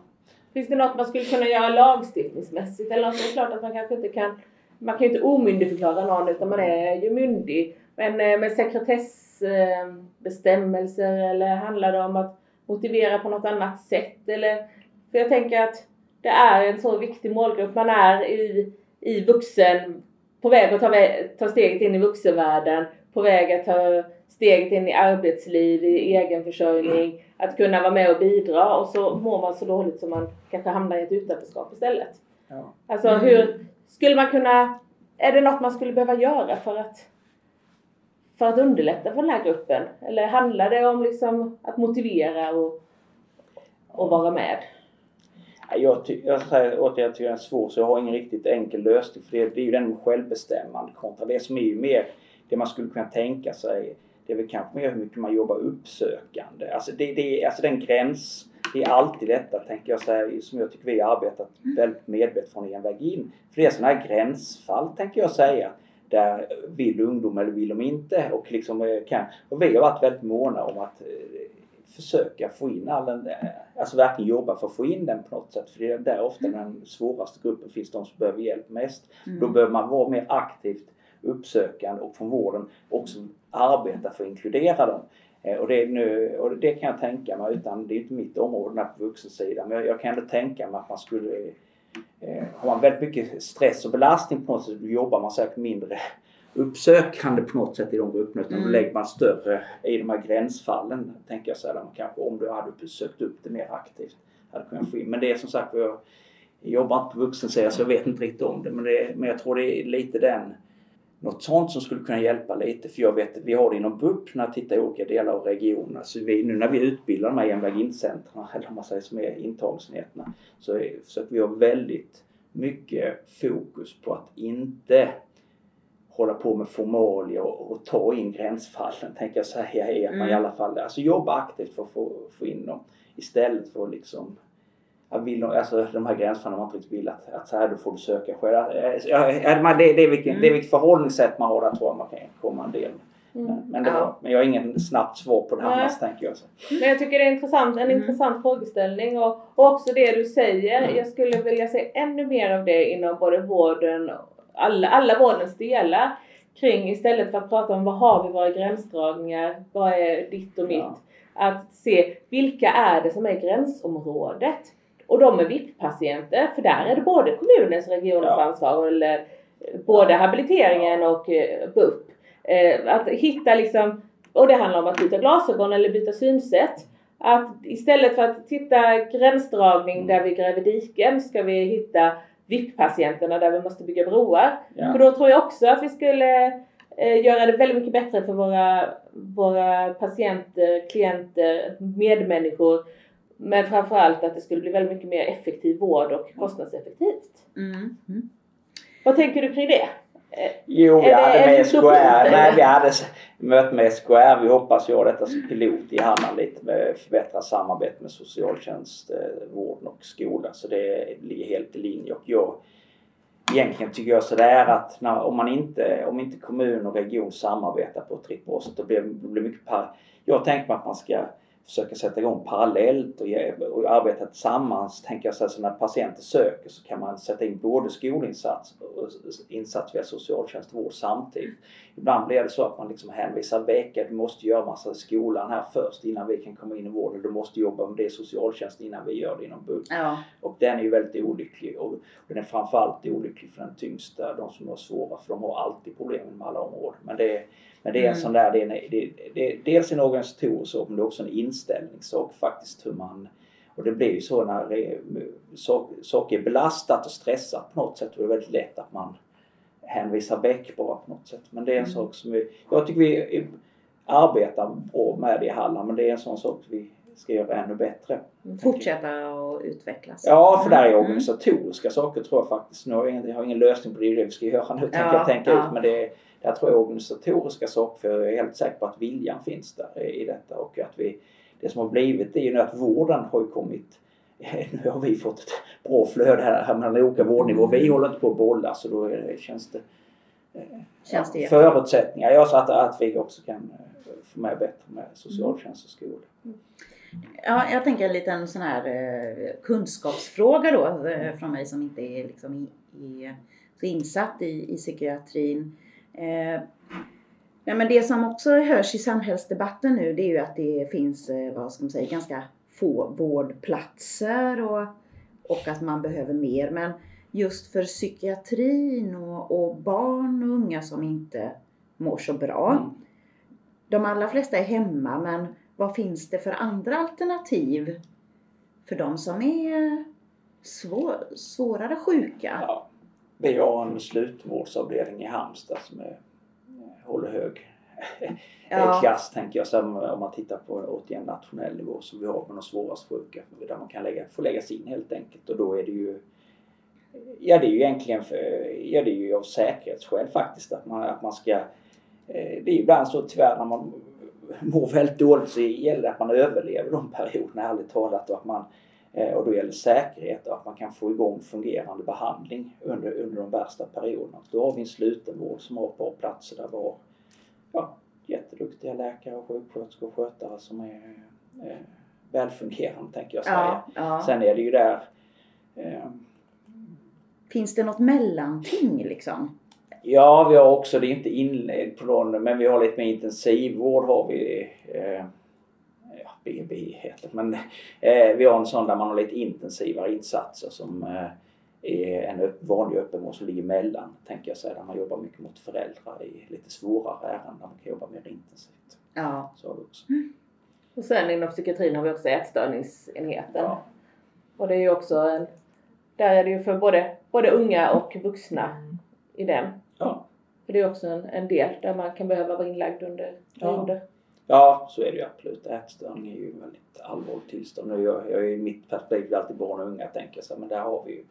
Finns det något man skulle kunna göra lagstiftningsmässigt eller något? Det är klart att man kanske inte kan man kan ju inte omyndigförklara någon utan man är ju myndig. Men eh, med sekretessbestämmelser eller handlar det om att motivera på något annat sätt? Eller, för jag tänker att det är en så viktig målgrupp. Man är i, i vuxen, på väg att ta, ta steget in i vuxenvärlden, på väg att ta steget in i arbetsliv, i egenförsörjning, att kunna vara med och bidra och så mår man så dåligt som man kanske hamnar i ett utanförskap istället. Ja. Alltså Mm. hur skulle man kunna, är det något man skulle behöva göra för att för att underlätta för den här gruppen? Eller handlar det om liksom att motivera och, och vara med? Jag, ty- jag säger återigen, jag tycker den är svår så jag har ingen riktigt enkel lösning för det, det är ju den med självbestämmande kontra det som är ju mer det man skulle kunna tänka sig det är väl kanske mer hur mycket man jobbar uppsökande. Alltså, det, det, alltså den gräns, det är alltid detta tänker jag säga som jag tycker vi har arbetat väldigt medvetet från en väg in. För det är sådana här gränsfall tänker jag säga där vill ungdom eller vill de inte och liksom eh, kan. Och vi har varit väldigt måna om att eh, försöka få in all den, eh, alltså verkligen jobba för att få in den på något sätt. För det är där ofta den svåraste gruppen finns, de som behöver hjälp mest. Mm. Då behöver man vara mer aktivt uppsökande och från vården också arbeta för att inkludera dem. Eh, Och det, nu, och det kan jag tänka mig, utan det är inte mitt område på vuxensidan, men jag, jag kan ändå tänka mig att man skulle eh, har man väldigt mycket stress och belastning på något sätt då jobbar man säkert mindre uppsökande på något sätt i de grupperna utan mm. då lägger man större i de här gränsfallen tänker jag säga. Man kanske om du hade sökt upp det mer aktivt hade kunnat få in. Men det är som sagt jag jobbar inte på vuxensidan så jag vet inte riktigt om det men, det, men jag tror det är lite den något sånt som skulle kunna hjälpa lite. För jag vet att vi har det inom BUP när jag tittar i olika delar av regionerna. Så vi, nu när vi utbildar de här genväg-in-centren, eller man säger som är intagningsenheterna, så försöker vi ha väldigt mycket fokus på att inte hålla på med formalia och, och ta in gränsfallen, tänker jag säga, är att man i mm. alla fall alltså jobba aktivt för att få, få in dem istället för att liksom vill, alltså de här gränsfallen man inte riktigt vill att, att så här, då får du söka själv. Ja, det, det, är vilket, mm. det är vilket förhållningssätt man har där tror jag man kan komma en del. Mm. Men, det var, men jag har ingen snabbt svar på det här annars tänker jag. Så. Men jag tycker det är intressant, en mm. intressant frågeställning och, och också det du säger. Mm. Jag skulle vilja se ännu mer av det inom både vården, alla, alla vårdens delar kring istället för att prata om vad har vi våra gränsdragningar, vad är ditt och mitt. Ja. Att se vilka är det som är gränsområdet? Och de är VIP-patienter för där är det både kommunens och regionens ja. ansvar eller både habiliteringen och eh, BUP. Eh, att hitta liksom, och det handlar om att byta glasögon eller byta synsätt. Att istället för att titta gränsdragning där vi gräver diken ska vi hitta VIP-patienterna där vi måste bygga broar. Ja. För då tror jag också att vi skulle eh, göra det väldigt mycket bättre för våra, våra patienter, klienter, medmänniskor men framförallt att det skulle bli väldigt mycket mer effektiv vård och kostnadseffektivt. Mm. Mm. Vad tänker du kring det? Jo, vi hade med SKR. Nej, vi hade möte med SKR. Vi hoppas göra detta som pilot i Halland lite med förbättrat samarbete med socialtjänst, eh, vården och skola. Så det ligger helt i linje. Och jag, egentligen tycker jag sådär att när, om man inte, om inte kommun och region samarbetar på ett riktigt bra sätt då blir det mycket par, Jag tänker mig att man ska försöka sätta igång parallellt och, ge, och arbeta tillsammans. Tänker jag så, här, så när patienter söker så kan man sätta in både skolinsats och insats via socialtjänst och vård samtidigt. Ibland blir det så att man liksom hänvisar väck du måste göra massa i skolan här först innan vi kan komma in i vården. Du måste jobba med det i socialtjänst innan vi gör det inom BUP. Ja. Och den är ju väldigt olycklig och den är framförallt olycklig för den tyngsta, de som har svåra för de har alltid problem med alla områden. Men det men det är en mm. sån där, det är, en, det, det är dels en organisatorisk sak men det är också en inställningssak faktiskt hur man och det blir ju så när saker är belastat och stressat på något sätt och det är väldigt lätt att man hänvisar väck bara på något sätt. Men det är en mm. sak som vi, jag tycker vi arbetar bra med det i Halland men det är en sån sak vi ska göra ännu bättre. Fortsätta och utvecklas. Ja, för det är mm. organisatoriska saker tror jag faktiskt. Nu har jag, ingen, jag har ingen lösning på det, det är vi ska göra nu, tänker jag tänka ja. ut. Men det, jag tror jag organisatoriska saker, för jag är helt säker på att viljan finns där i detta och att vi, det som har blivit är ju nu att vården har kommit nu har vi fått ett bra flöde här mellan olika vårdnivåer. Vi håller inte på att bolla så då det, känns det, eh, känns det förutsättningar. Ja, så att, att vi också kan eh, få med bättre med socialtjänst och skola. Ja, jag tänker en liten sån här eh, kunskapsfråga då från mig som inte är liksom i, i, så insatt i, i psykiatrin. Eh, nej men det som också hörs i samhällsdebatten nu det är ju att det finns, eh, vad ska man säga, ganska få vårdplatser och, och att man behöver mer. Men just för psykiatrin och, och barn och unga som inte mår så bra. Mm. De allra flesta är hemma men vad finns det för andra alternativ för de som är svår, svårare sjuka? Ja. Vi har en slutvårdsavdelning i Halmstad som är, håller hög ja. klass tänker jag. Så om man tittar på återigen nationell nivå som vi har med de svårast sjuka. Där man kan lägga, få läggas in helt enkelt och då är det ju Ja det är ju egentligen för, ja, det är ju av säkerhetsskäl faktiskt att man, att man ska eh, Det är ju ibland så tyvärr när man mår väldigt dåligt så gäller det att man överlever de perioderna ärligt talat och att man Eh, och då gäller säkerhet och att man kan få igång fungerande behandling under, under de värsta perioderna. Då har vi en slutenvård som har par platser där vi har ja, jätteduktiga läkare och sjuksköterskor och skötare som är eh, välfungerande tänker jag säga. Ja, ja. Sen är det ju där eh, Finns det något mellanting liksom? Ja, vi har också, det är inte inledd på någon, men vi har lite mer intensivvård har vi. Eh, BB heter men eh, vi har en sån där man har lite intensivare insatser som eh, är en upp, vanlig öppenvård som ligger emellan, tänker jag säga, där man jobbar mycket mot föräldrar i lite svårare ärenden, där man kan jobba mer intensivt. Ja. Så har vi också. Och sen inom psykiatrin har vi också ätstörningsenheten. Ja. Och det är ju också en, där är det ju för både, både unga och vuxna i den. Ja. För det är också en, en del där man kan behöva vara inlagd under Ja. perioder. Ja, så är det ju absolut. Ätstörning är ju ett väldigt allvarligt tillstånd. Och jag, jag är i mitt perspektiv alltid barn och unga tänker så men där har vi ju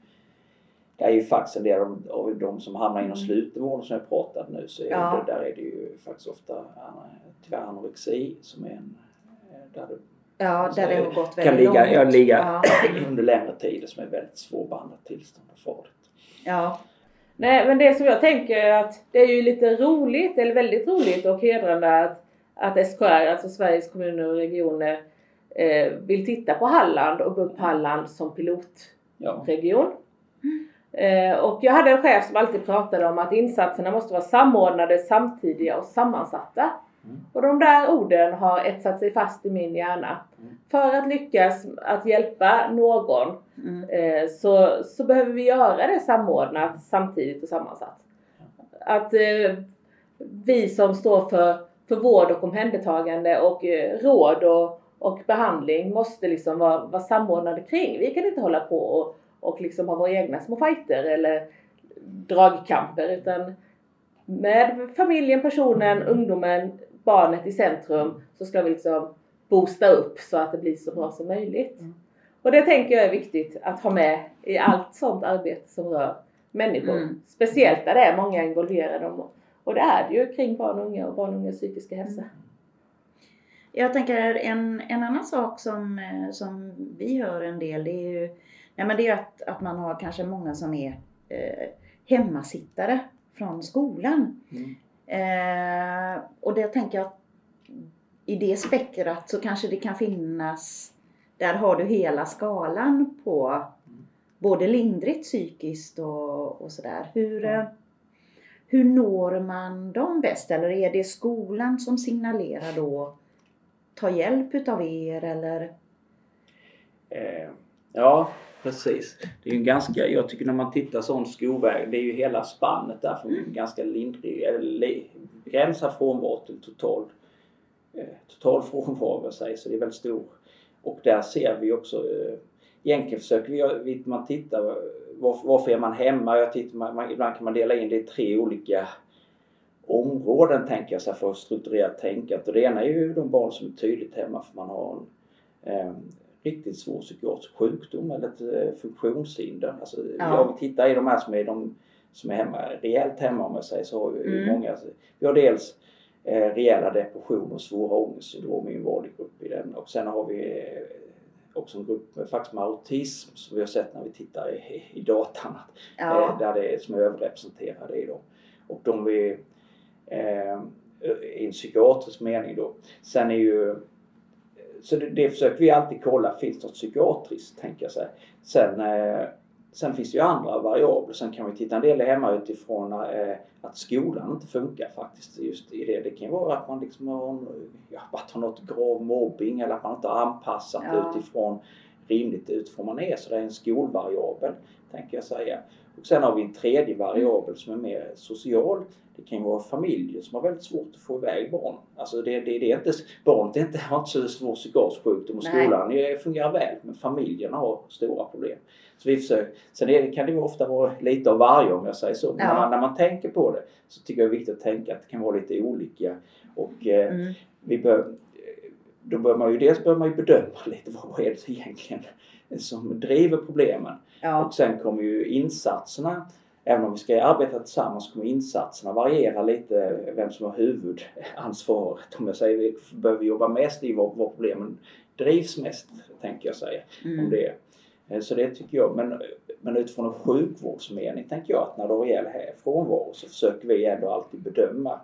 det är ju faktiskt en del av de, av de som hamnar inom Mm. slutenvården som jag pratat nu så är Ja. det, där är det ju faktiskt ofta tyvärr anorexi som är en eh, där det Ja, där det har gått väldigt kan ligga, långt. ja, ligga Ja. under längre tid som är väldigt svårbehandlat tillstånd och farligt. ja. Nej men det som jag tänker är att det är ju lite roligt, eller väldigt roligt och hedrande att, att SKR, alltså Sveriges kommuner och regioner, eh, vill titta på Halland och gå upp Halland som pilotregion. Ja, Eh, och jag hade en chef som alltid pratade om att insatserna måste vara samordnade, samtidiga och sammansatta. Mm. Och de där orden har etsat sig fast i min hjärna. Mm. För att lyckas att hjälpa någon Mm. eh, så, så behöver vi göra det samordnat, samtidigt och sammansatt. Att eh, vi som står för, för vård och omhändertagande och eh, råd och, och behandling måste liksom vara, vara samordnade kring. Vi kan inte hålla på och, och liksom ha våra egna små fighter eller dragkamper utan med familjen, personen, ungdomen, barnet i centrum så ska vi liksom boosta upp så att det blir så bra som möjligt. Mm. Och det tänker jag är viktigt att ha med i allt sånt arbete som rör människor. Mm. Speciellt där det är många involverade. Och- det är det ju kring barn och unga och barn och ungas psykiska hälsa. Jag tänker en, en annan sak som, eh, som vi hör en del det är ju nej men det är att, att man har kanske många som är eh, hemmasittare från skolan. Mm. Eh, och det tänker jag att i det spektrat så kanske det kan finnas, där har du hela skalan på både lindrigt psykiskt och, och sådär. Hur, eh, hur når man dem bäst? Eller är det skolan som signalerar då ta hjälp utav er eller? Eh, ja, precis. Det är ju ganska, jag tycker när man tittar sån skolväg, det är ju hela spannet där från ganska lindrig, eller li- frånvaro till total, eh, total frånvaro sig, så det är väldigt stor. Och där ser vi också, eh, egentligen försöker vi, vi man tittar var, varför är man hemma? Jag tittar, man, man, ibland kan man dela in det i tre olika områden tänker jag så här, för att strukturera tänkandet. Och det ena är ju de barn som är tydligt hemma för man har en eh, riktigt svår psykiatrisk sjukdom eller ett eh, funktionshinder. Alltså, Ja. Vi tittar i de här som är, de, som är hemma, rejält hemma om jag säger så har Mm. många. Vi har dels eh, rejäla depressioner och svåra ångestsyndrom är en vanlig grupp i den. Och sen har vi eh, också en grupp med, faktiskt med autism som vi har sett när vi tittar i, i, datan. Att eh, där det är, som är överrepresenterade i dem. Och de vi eh, i en psykiatrisk mening då. Sen är ju så det, det försöker vi alltid kolla, finns det något psykiatriskt tänker jag säga. Sen, eh, sen finns det ju andra variabler. Sen kan vi titta en del hemma utifrån eh, att skolan inte funkar faktiskt just i det. Det kan ju vara att man liksom har, ja, att har något grav mobbing eller att man inte har anpassat Ja. utifrån rimligt utifrån man är. Så det är en skolvariabel tänker jag säga. Och sen har vi en tredje variabel som är mer social. Det kan vara familjer som har väldigt svårt att få iväg barn. Alltså det, det, det är inte, barnet är inte, har inte så svår psykiatrisk sjukdom och skolan fungerar väl men familjerna har stora problem. Så vi försöker, sen det, kan det ju ofta vara lite av varje om jag säger så. Men Ja. när, man, när man tänker på det så tycker jag det är viktigt att tänka att det kan vara lite olika. Och eh, Mm. vi bör, då bör man ju dels bör man ju bedöma lite vad är det egentligen som driver problemen. Ja. Och sen kommer ju insatserna, även om vi ska arbeta tillsammans, kommer insatserna variera lite vem som har huvudansvaret. Om jag säger vi behöver jobba mest i var, var problemen drivs mest, tänker jag säga. Om Mm. det. Eh, Så det tycker jag. Men, men utifrån en sjukvårdsmening tänker jag att när rejäl här frånvaro så försöker vi ändå alltid bedöma.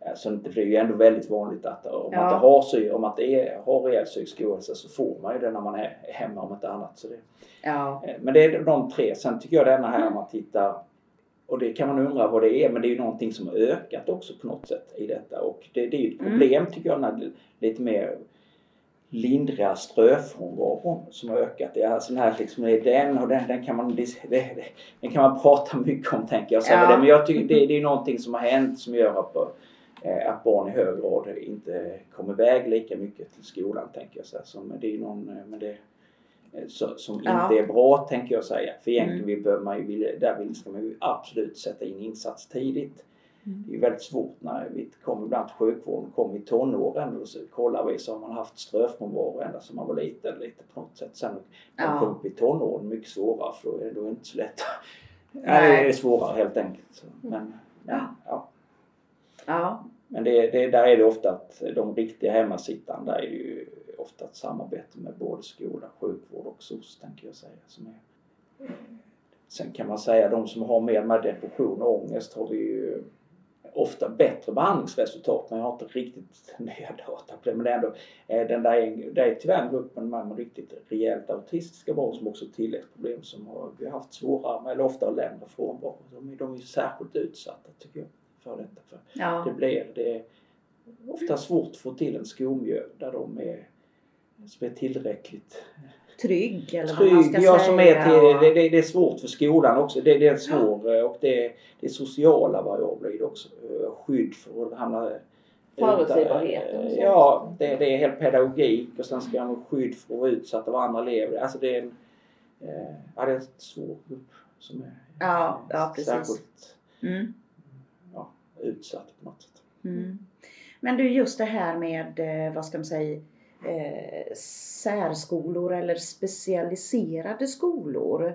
Eh, Så det är ju ändå väldigt vanligt att om man Ja. inte har, om man inte är, har rejäl psykisk ohälsa så får man ju det när man är hemma om inte annat. Så det, Ja. Eh, Men det är de tre. Sen tycker jag denna här om man tittar och det kan man undra vad det är men det är ju någonting som har ökat också på något sätt i detta och det, det är ju ett Mm. problem tycker jag när det- lite mer lindriga ströfrånvaron som har ökat. Det är alltså den här liksom, det den och den, den kan man det, den kan man prata mycket om tänker jag. Ja. Men jag tycker det, det är någonting som har hänt som gör att, eh, att barn i hög grad inte kommer iväg lika mycket till skolan tänker jag. Så, det är någon, eh, men det, eh, så, som ja. inte är bra tänker jag säga. För egentligen mm. vill man ju, där vill, ska man ju absolut sätta in insats tidigt. Mm. Det är väldigt svårt när vi kommer ibland till sjukvården, kommer i tonåren och så kollar vi så har man haft ströfrånvaro ända sedan man var liten lite på något sätt. Sen när man kommer upp i tonåren mycket svårare för då är det inte så lätt. Nej. det är svårare helt enkelt. Men, ja. ja. ja. Men det, det, där är det ofta att de riktiga hemmasittarna där är det ju ofta ett samarbete med både skola, sjukvård och SOS tänker jag säga. Som är. Sen kan man säga de som har mer med depression och ångest har vi ju ofta bättre behandlingsresultat men jag har inte riktigt nya data på det. Men det är ändå, eh, den där är, det är tyvärr gruppen med riktigt rejält autistiska barn som också har tilläggsproblem som har, vi har haft svårare eller ofta längre frånvaro. De, de är särskilt utsatta tycker jag för detta. För ja. Det blir det är ofta svårt att få till en skolmiljö där de är, som är tillräckligt trygg eller trygg, vad man ska ja, säga. Som är till, det, det, är svårt för skolan också. Det, det är svår ja. och det, det är sociala variabler i det också. Skydd för att hamna Förutsägbarhet Ja, det, det är helt pedagogik och sen ska man ha skydd för att vara utsatt av andra elever. Alltså det är en, eh, ja, det är en svår grupp som är ja, ja, precis. särskilt mm. ja, utsatt på något sätt. Mm. Men du just det här med, eh, vad ska man säga, eh, särskolor eller specialiserade skolor.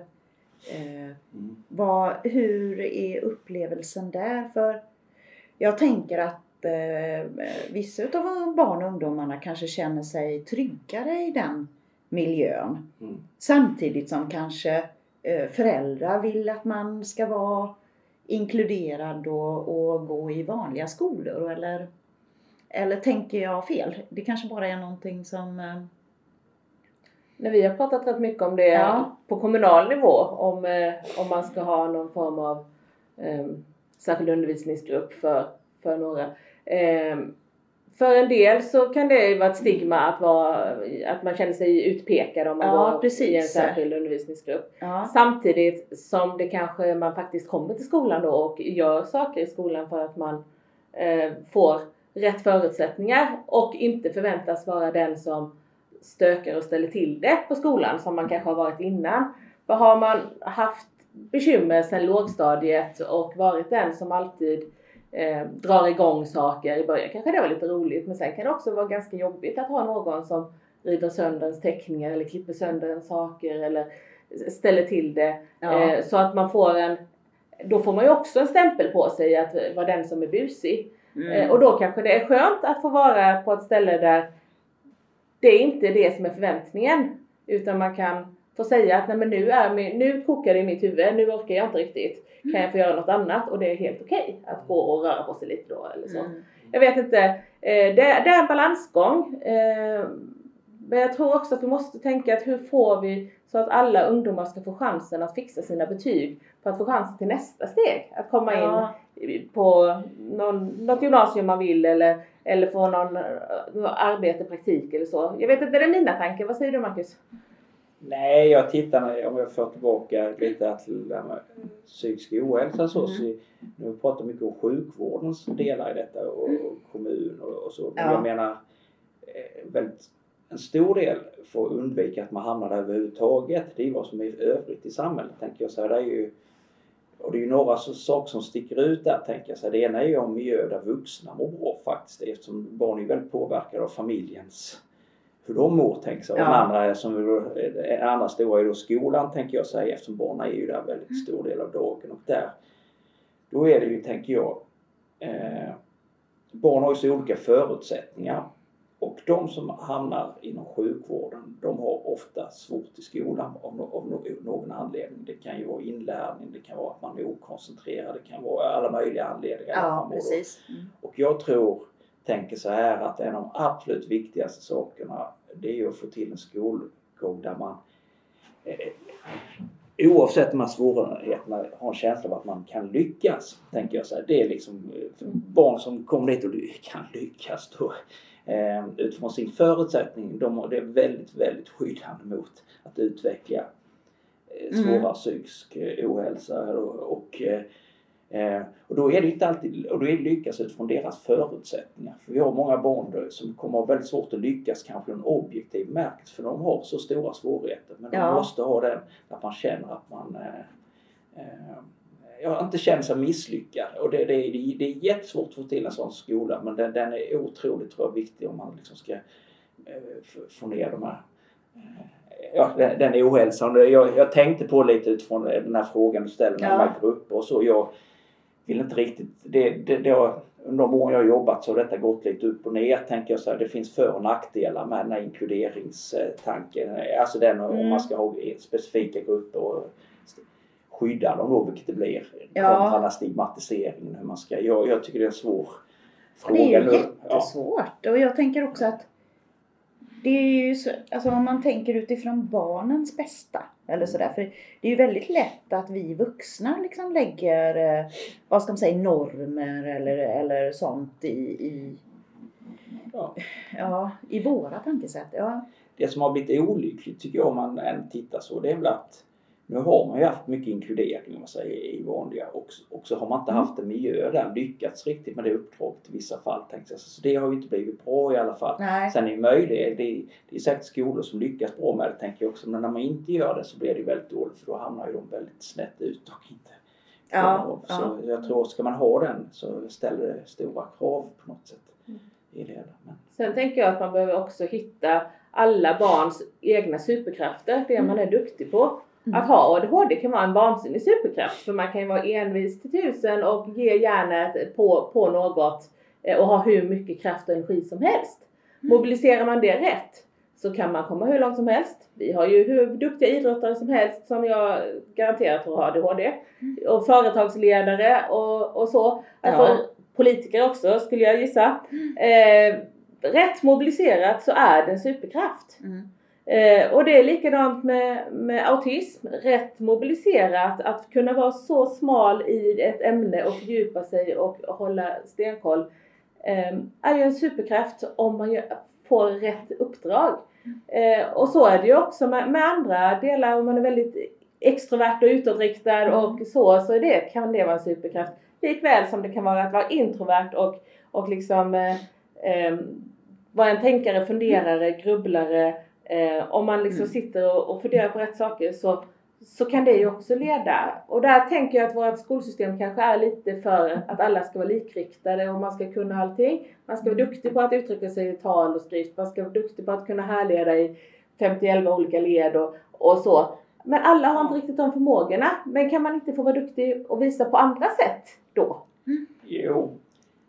Eh, mm. vad, hur är upplevelsen där? För jag tänker att eh, vissa av barn och ungdomarna kanske känner sig tryggare i den miljön. Mm. Samtidigt som kanske eh, föräldrar vill att man ska vara inkluderad och, och gå i vanliga skolor eller eller tänker jag fel? Det kanske bara är någonting som... Eh... Nej, vi har pratat rätt mycket om det ja. på kommunal nivå. Om, eh, om man ska ha någon form av eh, särskild undervisningsgrupp för, för några. Eh, för en del så kan det vara ett stigma att, vara, att man känner sig utpekad om man ja, går precis. i en särskild undervisningsgrupp. Ja. Samtidigt som det kanske man faktiskt kommer till skolan då och gör saker i skolan för att man eh, får rätt förutsättningar och inte förväntas vara den som stökar och ställer till det på skolan som man kanske har varit innan. För har man haft bekymmer sedan lågstadiet och varit den som alltid eh, drar igång saker i början kanske det var lite roligt men sen kan det också vara ganska jobbigt att ha någon som river sönder ens teckningar eller klipper sönder ens saker eller ställer till det. Ja. Eh, så att man får en, då får man ju också en stämpel på sig att vara den som är busig. Mm. Eh, och då kanske det är skönt att få vara på ett ställe där det är inte det som är förväntningen. Utan man kan få säga att Nej, men nu, är min, nu kokar det i mitt huvud, nu orkar jag inte riktigt. Kan jag få göra något annat? Och det är helt okej okay att gå och röra på sig lite då eller så. Mm. Jag vet inte, eh, det, det, är en balansgång. Eh, men jag tror också att vi måste tänka att hur får vi så att alla ungdomar ska få chansen att fixa sina betyg för att få chansen till nästa steg. Att komma ja. in på någon, något gymnasium man vill eller, eller få någon, någon arbete, praktik eller så. Jag vet inte, det är mina tankar. Vad säger du Marcus? Nej, jag tittar om jag får tillbaka lite till det här med psykisk ohälsa så. Mm. så nu pratar mycket om sjukvårdens delar i detta och, och kommun och, och så. Men ja. jag menar eh, väldigt en stor del för att undvika att man hamnar där överhuvudtaget det är vad som är övrigt i samhället tänker jag. Så det är ju, och det är ju några saker som sticker ut där tänker jag. Så det ena är ju om miljö där vuxna mår bra faktiskt eftersom barn är väldigt påverkade av familjens hur de mår tänker jag. Ja. Den andra, är som, den andra stora är då skolan tänker jag säga eftersom barnen är ju där väldigt mm. stor del av dagen och där då är det ju tänker jag eh, barn har ju så olika förutsättningar och de som hamnar inom sjukvården de har ofta svårt i skolan av, av någon anledning. Det kan ju vara inlärning, det kan vara att man är okoncentrerad, det kan vara alla möjliga anledningar. Ja, precis. Mm. Och jag tror, tänker så här att en av de absolut viktigaste sakerna det är att få till en skolgång där man eh, oavsett de här svårigheterna har en känsla av att man kan lyckas. Tänker jag så här. Det är liksom eh, barn som kommer dit och kan lyckas. Då, utifrån sin förutsättning, de, det är väldigt, väldigt skyddande mot att utveckla eh, svåra mm. psykisk eh, ohälsa och, och Eh, och då är det inte alltid, och då är det lyckas utifrån deras förutsättningar. För vi har många barn som kommer ha väldigt svårt att lyckas kanske i en objektiv bemärkelse för de har så stora svårigheter. Men ja. de måste ha den att man känner att man eh, jag inte känner sig misslyckad. Och det, det, det, det är jättesvårt att få till en sån skola men den, den är otroligt tror jag, viktig om man liksom ska eh, få ner de här eh, ja, den, den ohälsan. Jag, jag tänkte på lite utifrån den här frågan du ställer med ja. de här grupper och så. Jag, vill inte riktigt, det, det, det har, under de år jag har jobbat så har detta gått lite upp och ner tänker jag så här, Det finns för och nackdelar med den här inkluderingstanken. Alltså den mm. om man ska ha specifika grupper och skydda dem då vilket det blir. Ja. Kontra den här stigmatiseringen. Hur man ska, jag, jag tycker det är en svår fråga. Det är ju jättesvårt ja. och jag tänker också att det är ju så, alltså om man tänker utifrån barnens bästa eller sådär. För det är ju väldigt lätt att vi vuxna liksom lägger, eh, vad ska man säga, normer eller, eller sånt i, i, ja. Ja, i våra tankesätt. Ja. Det som har blivit olyckligt tycker jag om man än tittar så det är väl att nu har man ju haft mycket inkludering man säger, i vanliga och, och så har man inte mm. haft en miljö där lyckats riktigt med det uppdraget i vissa fall. Tänkte jag. Så det har ju inte blivit bra i alla fall. Nej. Sen är det möjligt, det, det är säkert skolor som lyckas bra med det tänker jag också men när man inte gör det så blir det väldigt dåligt för då hamnar ju de väldigt snett ut och inte ja, Så ja. jag tror ska man ha den så ställer det stora krav på något sätt. Mm. I det. Men. Sen tänker jag att man behöver också hitta alla barns egna superkrafter, det mm. man är duktig på. Mm. Att ha ADHD kan vara en vansinnig superkraft för man kan ju vara envis till tusen och ge hjärnet på, på något eh, och ha hur mycket kraft och energi som helst. Mm. Mobiliserar man det rätt så kan man komma hur långt som helst. Vi har ju hur duktiga idrottare som helst som jag garanterat har ADHD. Mm. Och företagsledare och, och så. Alltså ja. politiker också skulle jag gissa. Mm. Eh, rätt mobiliserat så är det en superkraft. Mm. Eh, och det är likadant med, med autism. Rätt mobiliserat, att kunna vara så smal i ett ämne och fördjupa sig och hålla stenkoll eh, är ju en superkraft om man gör, får rätt uppdrag. Eh, och så är det ju också med, med, andra delar, om man är väldigt extrovert och utåtriktad mm. och så, så är det, kan det vara en superkraft. Likväl som det kan vara att vara introvert och, och liksom eh, eh, vara en tänkare, funderare, grubblare Eh, om man liksom mm. sitter och, och funderar på rätt saker så, så kan det ju också leda. Och där tänker jag att vårt skolsystem kanske är lite för att alla ska vara likriktade och man ska kunna allting. Man ska vara duktig på att uttrycka sig i tal och skrift. Man ska vara duktig på att kunna härleda i 51 olika led och, och så. Men alla har inte riktigt de förmågorna. Men kan man inte få vara duktig och visa på andra sätt då? Mm. Jo,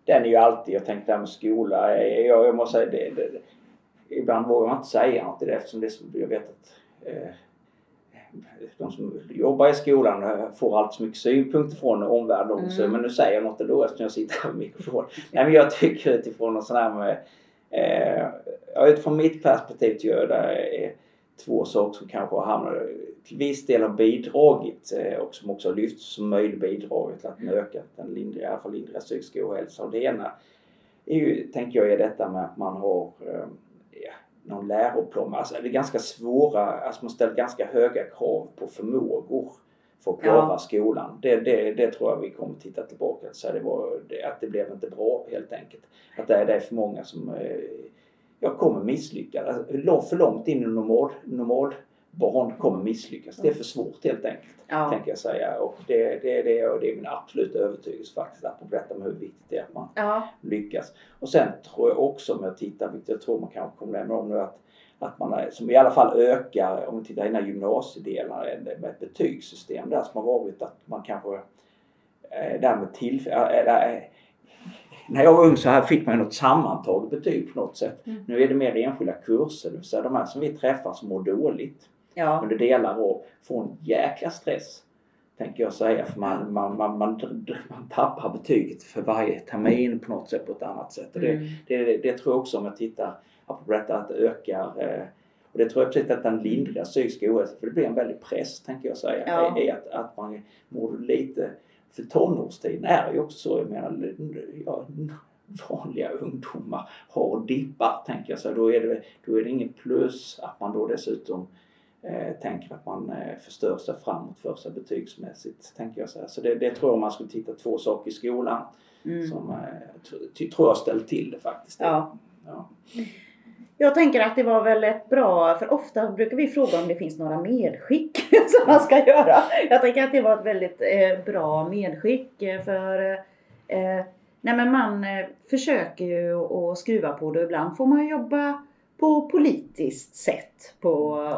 den är ju alltid, jag tänkte det här med skola, jag, jag måste säga det, det, ibland vågar man inte säga något i det eftersom det är så, jag vet att eh, de som jobbar i skolan eh, får alltid så mycket synpunkter från omvärlden också. Mm. Men nu säger jag något då eftersom jag sitter här med mikrofon. Nej men jag tycker utifrån något sånt här med eh, utifrån mitt perspektiv tycker jag det är två saker som kanske har hamnat till viss del har bidragit eh, och som också har lyfts som möjligt bidragit till att öka den lindriga, i alla fall lindriga psykiska ohälsan. Det ena är ju, tänker jag, är detta med att man har eh, någon läroplan. Alltså det är ganska svåra, alltså man ställer ganska höga krav på förmågor för att klara ja. skolan. Det, det, det tror jag vi kommer titta tillbaka säga det var, att det blev inte bra helt enkelt. Att det är, det är för många som eh, jag kommer misslyckas. Alltså, för långt in i normal, normal barn kommer misslyckas. Det är för svårt helt enkelt. Ja. Tänker jag säga. Och det, det, det, och det är min absoluta övertygelse faktiskt. Att berätta om hur viktigt det är att man ja. lyckas. Och sen tror jag också om jag tittar, vilket jag tror man kanske kommer lämna om nu att att man som i alla fall ökar, om vi tittar i den här gymnasiedelen med ett betygssystem där som har varit att man kanske eh, därmed tillfälligt när jag var ung så här fick man något sammantaget betyg på något sätt. Mm. Nu är det mer enskilda kurser, det vill säga de här som vi träffar som mår dåligt ja. under delar av får en jäkla stress. Tänker jag säga för man, man, man, man, man tappar betyget för varje termin på något sätt på ett annat sätt. Och det, mm. det, det, det, tror jag också om jag tittar på detta att det ökar eh, och det tror jag precis att den lindrar psykisk ohälsa för det blir en väldig press tänker jag säga. Ja. I att, att man mår lite för tonårstiden är ju också så, jag menar, ja, vanliga ungdomar har dippar tänker jag. Så då är det, då är det inget plus att man då dessutom eh, tänker att man eh, förstör sig framåt för sig betygsmässigt. Tänker jag så så det, det tror jag man skulle titta två saker i skolan Mm. som eh, tror jag ställer till det faktiskt. Ja. Ja. Jag tänker att det var väl ett bra, för ofta brukar vi fråga om det finns några medskick som man ska göra. Jag tänker att det var ett väldigt eh, bra medskick för eh, nej men man eh, försöker ju att skruva på det. Ibland får man jobba på politiskt sätt. På,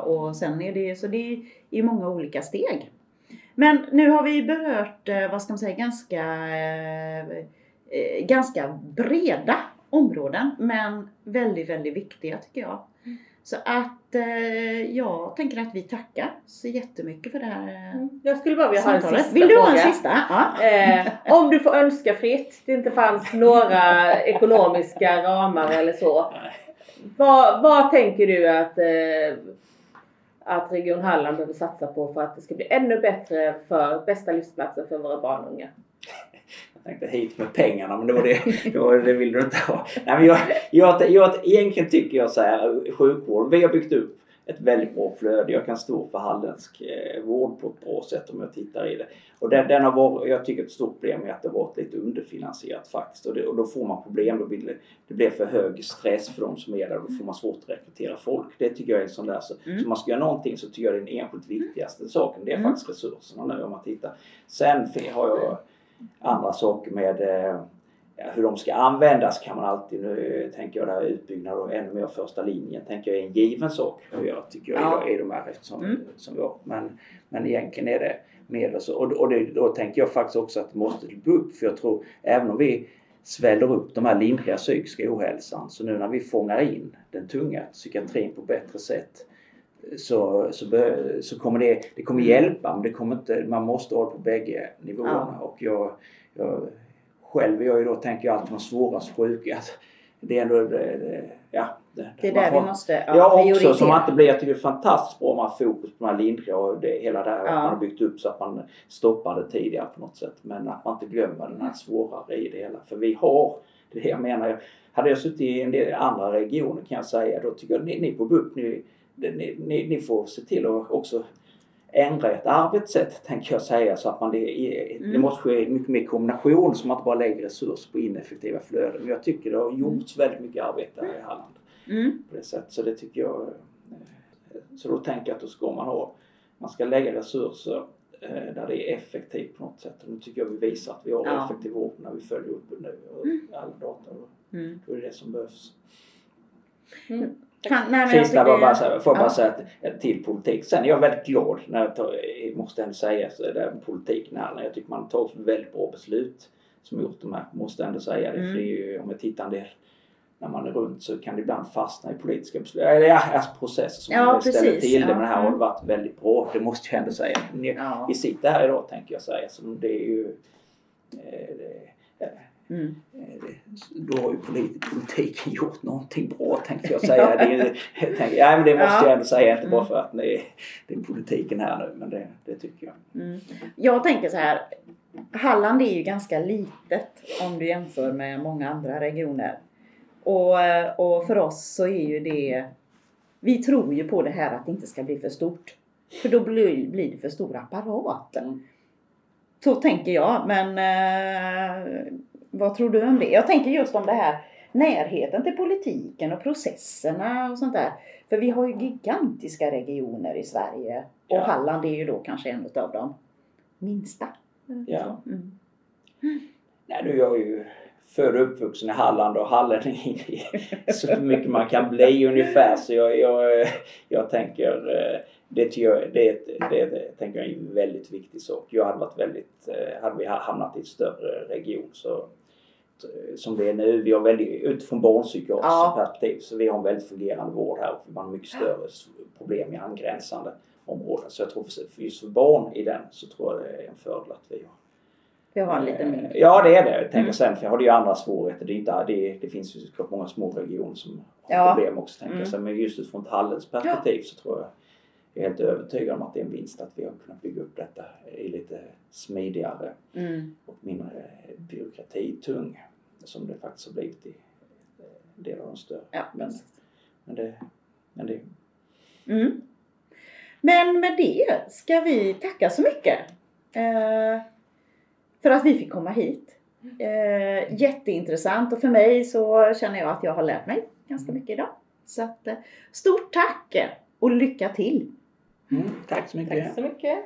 och sen är det så det är i många olika steg. Men nu har vi berört, eh, vad ska man säga, ganska, eh, eh, ganska breda områden. Men väldigt, väldigt viktiga tycker jag. Så att eh, jag tänker att vi tackar så jättemycket för det här Mm. Jag skulle bara vilja ha en sista Vill du ha en sista? Ja. Eh, om du får önska fritt, det inte fanns några ekonomiska ramar eller så. Vad, vad tänker du att, eh, att Region Halland behöver satsa på för att det ska bli ännu bättre för bästa livsplatser för våra barn och unga? Jag tänkte hit med pengarna men det var det, det, var, det vill du inte ha. Nej, men jag, jag, jag, egentligen tycker jag så här, sjukvård, vi har byggt upp ett väldigt bra flöde. Jag kan stå för halländsk eh, vård på ett bra sätt om jag tittar i det. Och den, den har varit, jag tycker ett stort problem är att det varit lite underfinansierat faktiskt. Och, det, och då får man problem. Då blir det, det blir för hög stress för de som är där. Då får man svårt att rekrytera folk. Det tycker jag är en sån där. Så, Mm. så man ska göra någonting så tycker jag den enskilt viktigaste saken det är Mm. faktiskt resurserna nu om man tittar. Sen har jag andra saker med eh, ja, hur de ska användas kan man alltid, nu tänker jag där utbyggnad och ännu mer första linjen, tänker jag är en given sak att göra tycker jag Ja. i, i de här eftersom, Mm. som har. Men, men egentligen är det medel så, och, och det, då tänker jag faktiskt också att det måste gå upp för jag tror även om vi sväller upp de här lindriga psykiska ohälsan så nu när vi fångar in den tunga psykiatrin på bättre sätt så, så, be, så kommer det, det kommer hjälpa men det kommer inte, man måste ha det på bägge nivåerna och jag, jag själv är jag ju då tänker jag alltid de svårast sjuka. Det är ändå, det, det, ja. Det, Det är man där får- vi måste ja, Ja också som att det blir, jag tycker det är fantastiskt bra om man har fokus på de här lindriga och det, hela det här Ja. att man har byggt upp så att man stoppar det tidigare på något sätt. Men att man inte glömmer den här svårare i det hela. För vi har, det är det jag menar. Hade jag suttit i en del andra regioner kan jag säga, då tycker jag ni, ni på BUP, ni, ni, ni, ni får se till att också ändra ett arbetssätt tänker jag säga så att man det, det Mm. måste ske mycket mer kombination så man inte bara lägger resurser på ineffektiva flöden. Men jag tycker det har gjorts väldigt mycket arbete här i Halland Mm. på det sättet. Så det tycker jag. eh, Så då tänker jag att då ska man ha, man ska lägga resurser eh, där det är effektivt på något sätt. Och nu tycker jag vi visar att vi har Ja. effektiv vård när vi följer upp det nu och all data. Och Mm. då är det det som behövs. Mm. Nej, men Sista var det- bara så här, får jag bara ja. säga till politik. Sen är jag väldigt glad när jag tar, måste ändå säga så är det politiken här. när Jag tycker man tagit väldigt bra beslut som gjort de här. Måste ändå säga det. Mm. För det är ju, om jag tittar en del när man är runt så kan det ibland fastna i politiska beslut. Eller ja, alltså processer som Ja, ställer till det. Ja. Men det här har varit väldigt bra. Det måste jag ändå säga. Ni, Ja. Vi sitter här idag tänker jag säga. Så det är ju eh, det, Mm. Eh, Då har ju polit- politiken gjort någonting bra tänkte jag säga. Det, tänker, ja, men det måste Ja. jag ändå säga, inte bara Mm. för att ni, det är politiken här nu, men det, det tycker jag. Mm. Jag tänker så här. Halland är ju ganska litet om du jämför med många andra regioner. Och, och för oss så är ju det... Vi tror ju på det här att det inte ska bli för stort. För då blir, blir det för stor apparat. Mm. Så tänker jag. Men eh, vad tror du om det? Jag tänker just om det här närheten till politiken och processerna och sånt där. För vi har ju gigantiska regioner i Sverige. Och Ja. Halland är ju då kanske en av de minsta. Ja. Mm. Nej, nu är jag ju född och uppvuxen i Halland och Halland är så mycket man kan bli ungefär. Så jag, jag, jag tänker, eh, det, det, det, det tänker jag är en väldigt viktig sak. Jag hade varit väldigt, eh, hade vi hamnat i en större region så som det är nu, vi har väldigt, utifrån barnpsykiatriskt Ja. perspektiv, så vi har en väldigt fungerande vård här och man har mycket större problem i angränsande områden. Så jag tror för, för just för barn i den så tror jag det är en fördel att vi har Vi har en liten Eh, mindre. Ja det är det. Jag tänker Mm. sen för jag har det ju andra svårigheter. Det, är inte, det, det finns ju såklart många små regioner som har Ja. problem också. Tänker Mm. jag. Men just utifrån ett Hallens perspektiv så tror jag jag är helt övertygad om att det är en vinst att vi har kunnat bygga upp detta i lite smidigare Mm. och mindre byråkratitung som det faktiskt har blivit i en del av de större. Ja, Men, men det, men det Mm. Men med det ska vi tacka så mycket eh, för att vi fick komma hit. Eh, jätteintressant och för mig så känner jag att jag har lärt mig ganska mycket idag. Så att, eh, stort tack och lycka till! mm, tack så mycket. Tack så mycket.